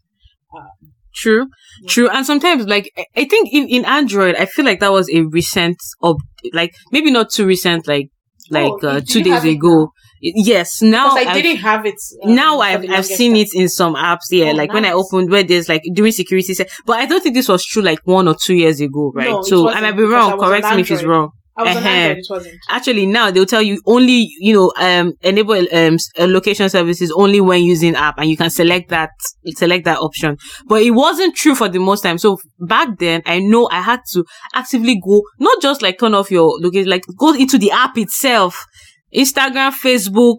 True, true. And sometimes, like, I- I think in, in Android, I feel like that was a recent, of like, maybe not too recent, like, like, Oh, uh, two days have it ago. Yes, now I I've- didn't have it. um, now I've I've seen time. it in some apps, yeah. Oh, like when I opened where there's like during security, se- but I don't think this was true like one or two years ago, right? No, so I might be wrong. Correct me if it's wrong. I was uh-huh. It wasn't. Actually, now they'll tell you only you know um enable um uh, location services only when using app, and you can select that select that option. But it wasn't true for the most time. So back then, I know I had to actively go not just like turn off your location, like go into the app itself, Instagram, Facebook.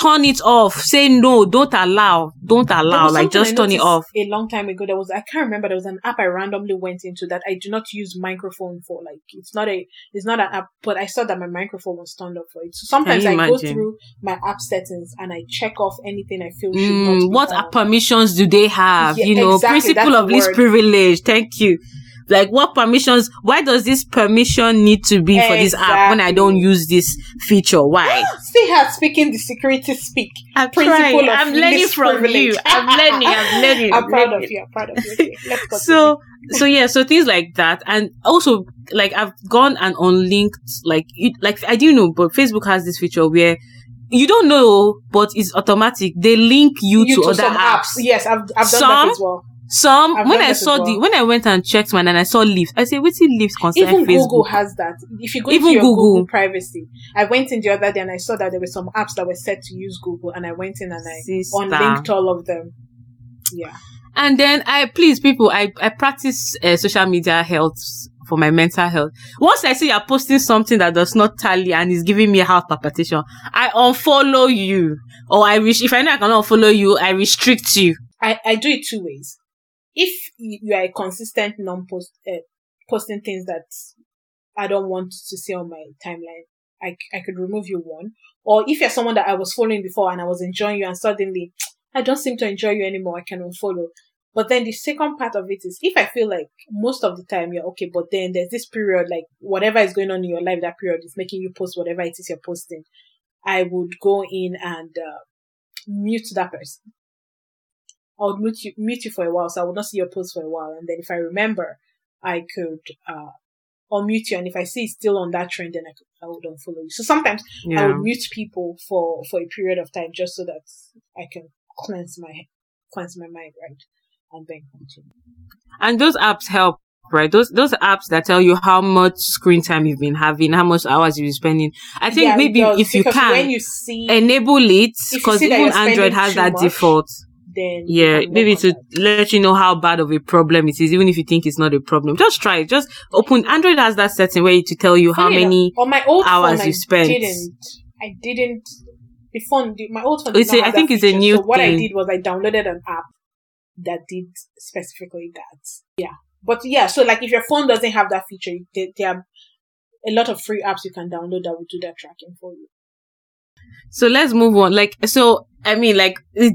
Turn it off. Say no. Don't allow. Don't allow. Like just turn it off. A long time ago, there was I can't remember. There was an app I randomly went into that I do not use microphone for. Like it's not a it's not an app, but I saw that my microphone was turned off for it. So sometimes I go through my app settings and I check off anything I feel should not. Mm, be what on. permissions do they have? Yeah, you know, exactly, principle of least privilege. Thank you. Like, what permissions? Why does this permission need to be for this app when I don't use this feature? Why? Ah, see her speaking the security speak. I'm Principle trying. of I'm learning from privilege. you. I'm learning. I'm learning. I'm proud learning. of you. I'm proud of you. Okay, let's continue. so so yeah so things like that and also like i've gone and unlinked like it, like i do know but facebook has this feature where you don't know but it's automatic they link you, You to to other some apps, Yes, I've I've done Some- that as well. Some I've when i saw the when i went and checked mine and i saw leaves i say wait till leaves concern Even facebook Google has that. If you go Even to your Google. Google. privacy, I went in the other day and I saw that there were some apps that were set to use Google, and I went in and I Sister. unlinked all of them. Yeah, And then I please people, I I practice uh, social media health for my mental health. Once I see you're posting something that does not tally and is giving me a heart palpitation, I unfollow you. Or I wish if I know I cannot follow you, I restrict you. I I do it two ways. If you are a consistent non-post uh, posting things that I don't want to see on my timeline, I, I could remove you one. Or if you're someone that I was following before and I was enjoying you, and suddenly I don't seem to enjoy you anymore, I can unfollow. But then the second part of it is if I feel like most of the time you're okay, but then there's this period, like whatever is going on in your life, that period is making you post whatever it is you're posting. I would go in and uh, mute that person. I would mute you, mute you for a while, so I would not see your post for a while. And then if I remember, I could uh, unmute you. And if I see it's still on that trend, then I, could, I would unfollow you. So sometimes I Yeah. would mute people for, for a period of time just so that I can cleanse my cleanse my mind, right? And then continue. And those apps help, right? Those those apps that tell you how much screen time you've been having, how much hours you've been spending. I think Yeah, maybe does, if you can when you see, enable it, because even Android has that much, default. Then Yeah, maybe to that. let you know how bad of a problem it is, even if you think it's not a problem. Just try it. Just open Android has that setting where to tell you how enough, many. on my old hours phone, you I spent. Didn't I didn't before my old phone oh, It's a- I think it's a new so what I did was I downloaded an app that did specifically that. Yeah. But yeah, so like if your phone doesn't have that feature, there, there are a lot of free apps you can download that will do that tracking for you. So let's move on. Like, so I mean, like,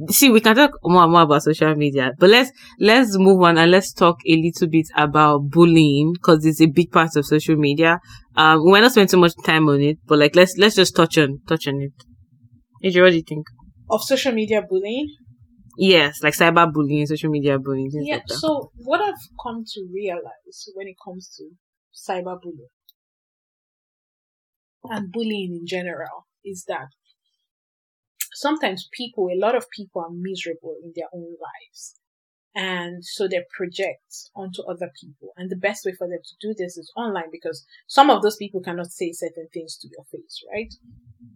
see, we can talk more and more about social media, but let's let's move on and let's talk a little bit about bullying because it's a big part of social media. Um, we're not spending too much time on it, but like, let's let's just touch on touch on it. Adrian, what do you think? Of social media bullying. Yes, like cyberbullying, social media bullying, Yeah. like. So what I've come to realize when it comes to cyberbullying and bullying in general is that sometimes people, a lot of people are miserable in their own lives. And so they project onto other people. And the best way for them to do this is online because some of those people cannot say certain things to your face, right?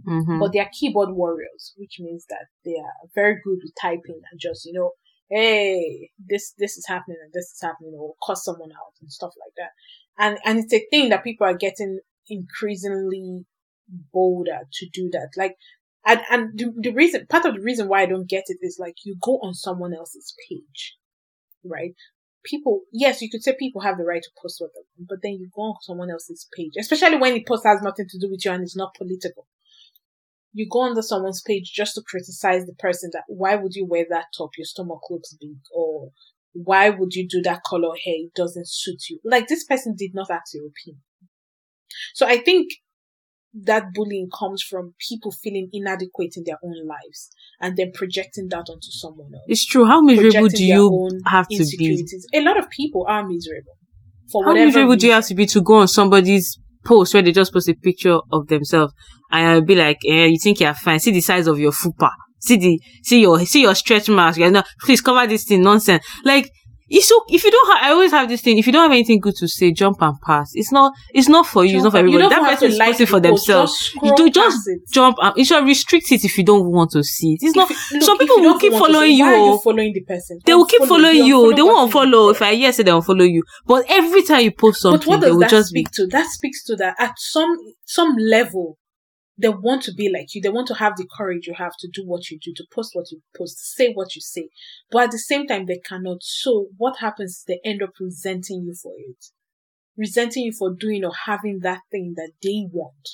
Mhm. But they are keyboard warriors, which means that they are very good with typing and just, you know, hey, this, this is happening and this is happening or cuss someone out and stuff like that. And, and it's a thing that people are getting increasingly bolder to do that. Like, and, and the, the reason, part of the reason why I don't get it is like you go on someone else's page, right? People, yes, you could say people have the right to post what they want, but then you go on someone else's page, especially when the post has nothing to do with you and it's not political. You go onto someone's page just to criticize the person that why would you wear that top? Your stomach looks big, or why would you do that color hair? It doesn't suit you. Like this person did not ask your opinion. So I think that bullying comes from people feeling inadequate in their own lives and then projecting that onto someone else. It's true. How miserable do you have to be? A lot of people are miserable. For How miserable reason. do you have to be to go on somebody's post where they just post a picture of themselves and I'll be like, eh, you think you're fine? See the size of your fupa. See the, see your, see your stretch marks. You know, please cover this thing. Nonsense. Like, it's so if you don't have, I always have this thing. If you don't have anything good to say, jump and pass. It's not, it's not for you. Jump it's not for everybody. That person is like for themselves. You do just it. jump. And, you should restrict it if you don't want to see it. It's if not. look, some people will keep following you. Why are you following the person. They will keep following you. They won't follow. If I yes, they will follow you. But every time you post something, but what does that speak be, to? That speaks to that at some some level they want to be like you. They want to have the courage you have to do what you do, to post what you post, say what you say. But at the same time, they cannot. So what happens they end up resenting you for it. Resenting you for doing or having that thing that they want.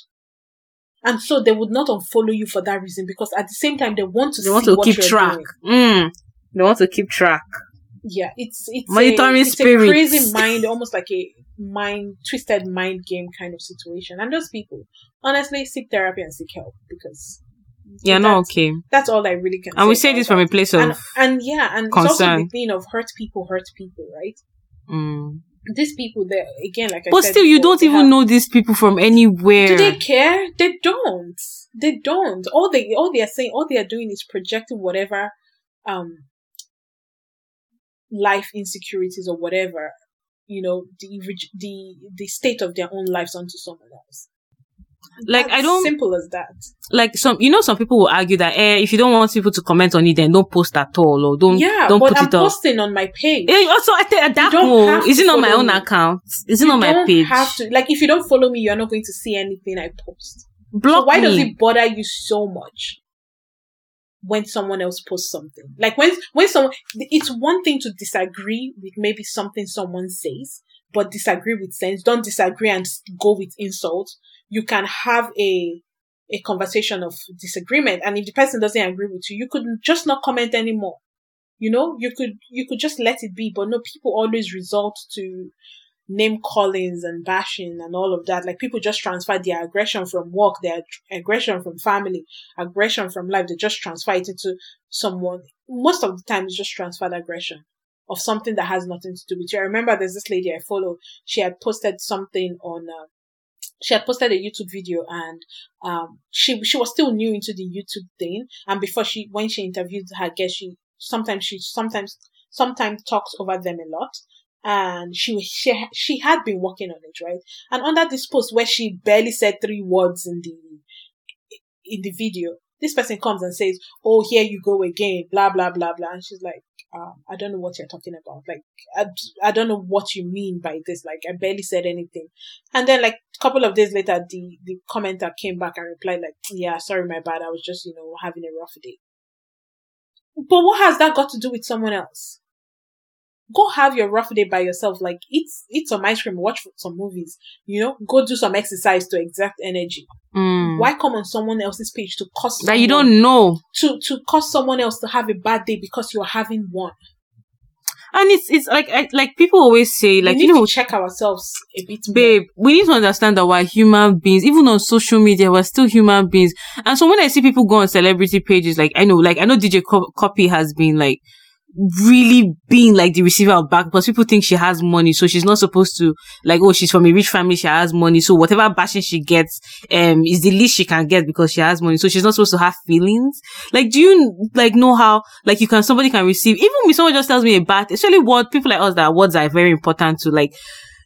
And so they would not unfollow you for that reason because at the same time they want to they want to keep track. Mm, they want to keep track. Yeah, it's it's monitoring a, it's a crazy mind, almost like a mind twisted mind game kind of situation. And those people, honestly, seek therapy and seek help because yeah, not okay. That's all I really can. And we say this from a place of and, and yeah, and concern. it's also the thing of hurt people hurt people, right? Mm. These people, they again, like but said, still, you don't even have, know these people from anywhere. Do they care? They don't. They don't. All they all they are saying, all they are doing is projecting whatever um life insecurities or whatever you know the the the state of their own lives onto someone else like That's I don't simple as that. Like some, you know, some people will argue that eh, if you don't want people to comment on it, then don't post at all or don't. Yeah, don't but put I'm it posting on my page. Yeah, also I think that one is it on my own me. account? Is it on my page? Have to like if you don't follow me, you're not going to see anything I post. Block so why me. does it bother you so much? When someone else posts something. Like when when someone it's one thing to disagree with maybe something someone says, but disagree with sense. Don't disagree and go with insult. You can have a a conversation of disagreement, and if the person doesn't agree with you, you could just not comment anymore. You know, you could you could just let it be. But no, people always resort to name callings and bashing and all of that. Like people just transfer their aggression from work, their aggression from family, aggression from life. They just transfer it into someone. Most of the time, it's just transferred aggression of something that has nothing to do with you. I remember there's this lady I follow. She had posted something on. Uh, she had posted a YouTube video and um she she was still new into the YouTube thing and before she when she interviewed her guest she sometimes she sometimes sometimes talks over them a lot and she she she had been working on it, right? And under this post where she barely said three words in the in the video, this person comes and says, "Oh, here you go again," blah blah blah blah, and she's like, um, "I don't know what you're talking about. Like, I, I don't know what you mean by this. Like, I barely said anything." And then, like, a couple of days later, the the commenter came back and replied, "Like, yeah, sorry, my bad. I was just, you know, having a rough day." But what has that got to do with someone else? Go have your rough day by yourself. Like eat eat some ice cream, watch some movies. You know, go do some exercise to exact energy. Mm. Why come on someone else's page to cause that you don't know to to cause someone else to have a bad day because you're having one? And it's it's like like people always say like you know check ourselves a bit, babe. We need to understand that we're human beings. Even on social media, we're still human beings. And so when I see people go on celebrity pages, like I know, like I know DJ Cuppy has been like really being like the receiver of back because people think she has money so she's not supposed to like oh she's from a rich family she has money so whatever bashing she gets um is the least she can get because she has money so she's not supposed to have feelings. Like do you like know how like you can somebody can receive even if someone just tells me a bad especially what people like us that words are very important to like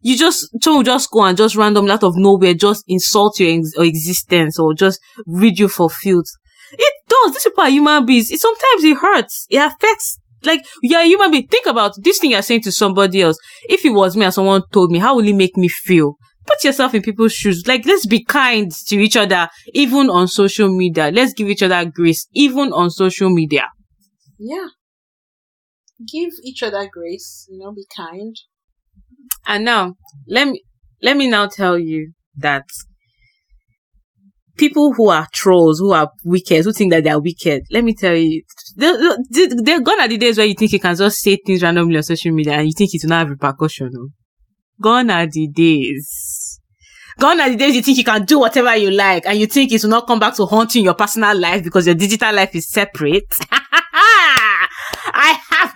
you just so just go and just randomly out of nowhere just insult your ex- existence or just read you for filth. It does. These people are human beings. It sometimes it hurts. It affects Like, yeah, a human being. Think about this thing you're saying to somebody else. If it was me and someone told me, how will it make me feel? Put yourself in people's shoes. Like, let's be kind to each other, even on social media. Let's give each other grace, even on social media. Yeah. Give each other grace, you know, be kind. And now, let me, let me now tell you that people who are trolls, who are wicked, who think that they are wicked, let me tell you, they're, they're gone are the days where you think you can just say things randomly on social media and you think it will not have repercussion. Gone are the days. Gone are the days you think you can do whatever you like and you think it will not come back to haunt you in your personal life because your digital life is separate.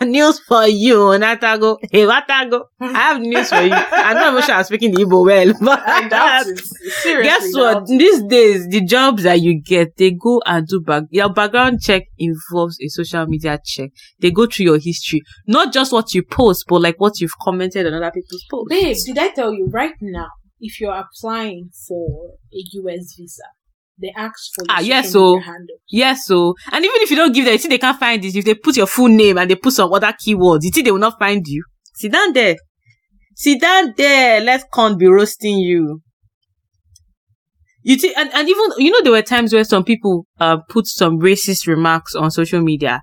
News for you, Natago. Hey, Natago. I go. I have news for you. I'm not even sure I'm speaking the Igbo well, but I doubt it. Seriously, guess what? These days, the jobs that you get, they go and do back. Your background check involves a social media check. They go through your history, not just what you post, but like what you've commented on other people's posts. Babe, did I tell you right now, if you're applying for a US visa, they ask for Ah, yes, so- handle. Yes, so and even if you don't give them, you think they can't find it. If they put your full name and they put some other keywords, you think they will not find you. Sit down there. Sit down there. Let con be roasting you. You think, and, and even you know there were times where some people uh put some racist remarks on social media,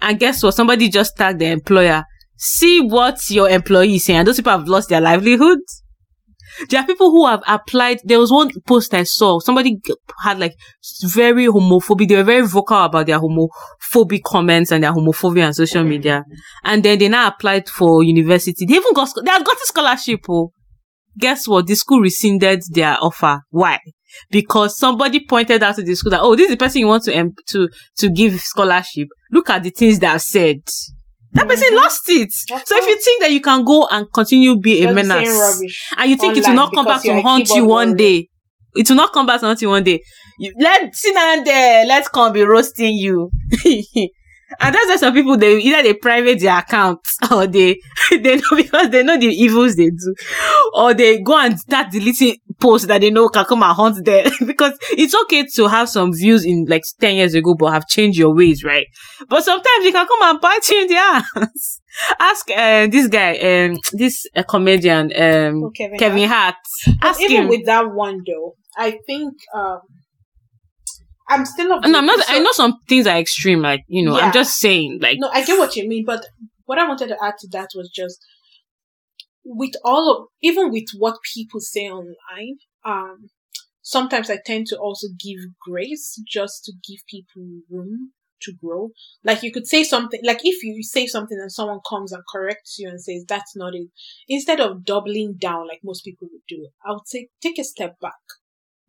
and guess what? Somebody just tagged the employer. See what your employee is saying. And those people have lost their livelihood. There are people who have applied. There was one post I saw. Somebody had like very homophobic. They were very vocal about their homophobic comments and their homophobia on social media. And then they now applied for university. They even got, they had got a scholarship. Oh. Guess what? The school rescinded their offer. Why? Because somebody pointed out to the school that, oh, this is the person you want to, em- to, to give scholarship. Look at the things they have said. That person lost it. So if you think that you can go and continue be a menace, and you think it will not come back to haunt you one day. It will not come back to haunt you one day. You, let sit down there. Let's come be roasting you. and that's why some people they either they private their accounts or they they know because they know the evils they do, or they go and start deleting posts that they know can come and haunt them. because it's okay to have some views in like ten years ago, but have changed your ways, right? But sometimes you can come and bite you in the ass. Ask uh, this guy, um, this uh, comedian, um, Oh, Kevin Kevin Hart. But Ask even him. with that one though, I think um I'm still of no, I'm not. so- I know some things are extreme, like you know. Yeah. I'm just saying, like No, I get what you mean, but what I wanted to add to that was just with all of even with what people say online, um, sometimes I tend to also give grace just to give people room to grow. Like you could say something, like if you say something and someone comes and corrects you and says that's not it, instead of doubling down like most people would do, I would say take a step back,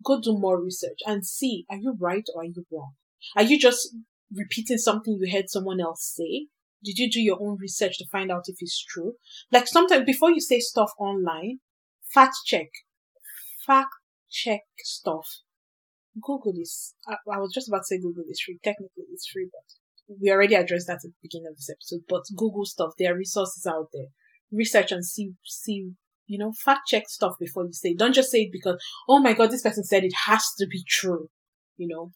go do more research and see are you right or are you wrong? Are you just repeating something you heard someone else say? Did you do your own research to find out if it's true? Like sometimes before you say stuff online, fact check, fact check stuff. Google is, I, I was just about to say Google is free. Technically it's free, but we already addressed that at the beginning of this episode. But Google stuff, there are resources out there. Research and see, see, you know, fact check stuff before you say it. Don't just say it because, oh my god, this person said it has to be true. You know,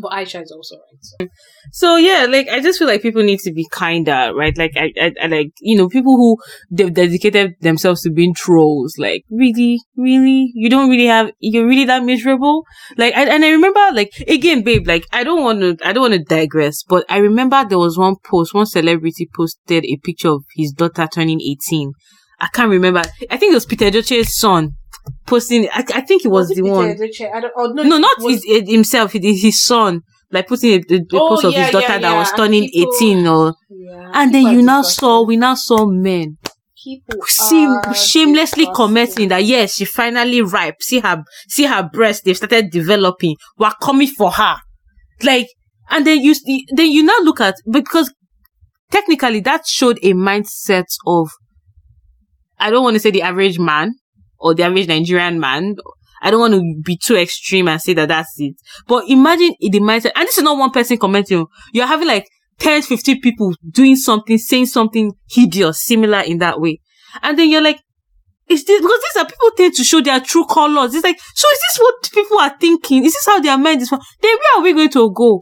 but Aisha is also right. So. So yeah, like I just feel like people need to be kinder, right? Like I, I, I like you know people who they've dedicated themselves to being trolls. Like really, really, you don't really have you're really that miserable. Like I, and I remember like again, babe. Like I don't want to I don't want to digress, but I remember there was one post, one celebrity posted a picture of his daughter turning eighteen. I can't remember. I think it was Peter Doce's son posting. I, I think it was, it the Peter one. I don't, oh, no, No, not was- his, eh, himself. It is his son. Like putting a, a, a Oh, post of yeah, his daughter yeah, that yeah. was turning people- 18 or, and then you now disgusting. saw, we now saw men people seem shamelessly disgusting. commenting that yes, she finally ripe. See her, see her breast. They've started developing. We're coming for her. Like, and then you, then you now look at, because technically that showed a mindset of, I don't want to say the average man or the average Nigerian man. I don't want to be too extreme and say that that's it. But imagine in the mindset, and this is not one person commenting. You're having like 10, 15 people doing something, saying something hideous, similar in that way. And then you're like, is this, because these are people tend to show their true colors. It's like, so is this what people are thinking? Is this how their mind is? Then where are we going to go?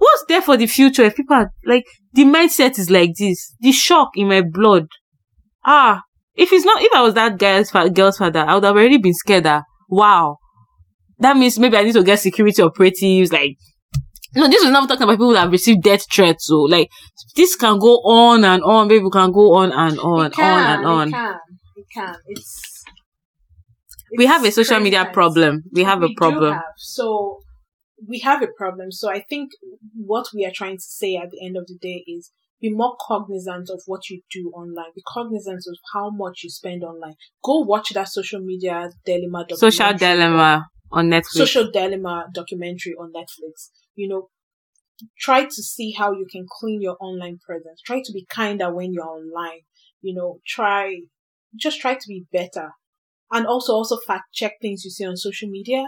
what's there for the future if people are like the mindset is like this? The shock in my blood. Ah, if it's not, if I was that guy's fa- girl's father, I would have already been scared that, wow, that means maybe I need to get security operatives, like, no, this is not talking about people that have received death threats. So, like, this can go on and on. Baby can go on and on, can, on and on. It can. It can. It's. we have a social crazy media problem. We have a do problem. have. So we have a problem. So I think what we are trying to say at the end of the day is be more cognizant of what you do online. Be cognizant of how much you spend online. Go watch that social media dilemma. Social documentary. dilemma on Netflix. Social dilemma documentary on Netflix. You know, try to see how you can clean your online presence. Try to be kinder when you're online. You know, try just try to be better. And also also fact check things you see on social media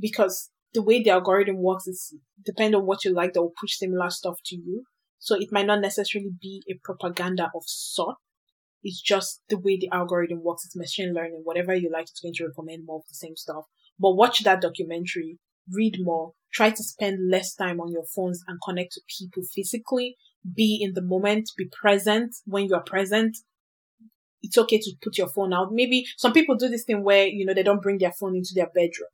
because the way the algorithm works is depend on what you like they will push similar stuff to you. So it might not necessarily be a propaganda of sort. It's just the way the algorithm works. It's machine learning. Whatever you like, it's going to recommend more of the same stuff. But watch that documentary, read more, try to spend less time on your phones and connect to people physically. Be in the moment, be present when you're present. It's okay to put your phone out. Maybe some people do this thing where, you know, they don't bring their phone into their bedroom.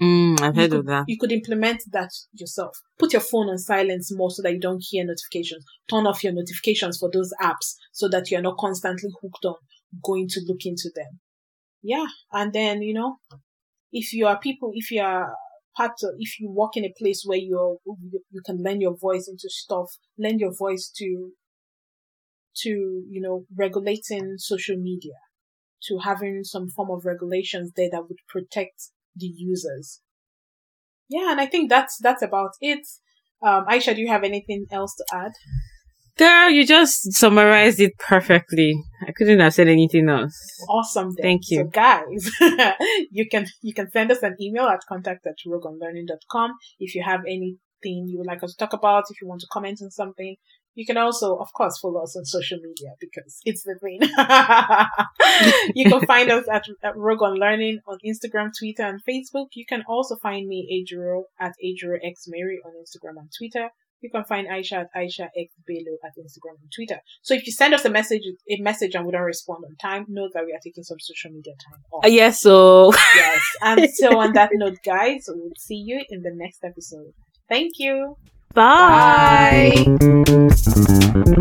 Mm, I've heard could, of that. you could implement that yourself. Put your phone on silence more so that you don't hear notifications. Turn off your notifications for those apps so that you're not constantly hooked on going to look into them. Yeah. And then, you know, if you are people, if you are part of, if you work in a place where you're, you can lend your voice into stuff, lend your voice to, to, you know, regulating social media, to having some form of regulations there that would protect the users. Yeah, and I think that's that's about it. Um, Aisha, do you have anything else to add? Girl, you just summarized it perfectly. I couldn't have said anything else. Awesome. Then. Thank you. So guys, you can you can send us an email at contact at rogonlearning.com if you have anything you would like us to talk about, if you want to comment on something. You can also, of course, follow us on social media because it's the thing. you can find us at, at Rogue on Learning on Instagram, Twitter, and Facebook. You can also find me, Ajuro, at Ajuro X Mary on Instagram and Twitter. You can find Aisha at Aisha X Belo at Instagram and Twitter. So if you send us a message, a message and we don't respond on time, know that we are taking some social media time off. Uh, yes, so Yes. And so on that note, guys, we'll see you in the next episode. Thank you. Bye. Bye.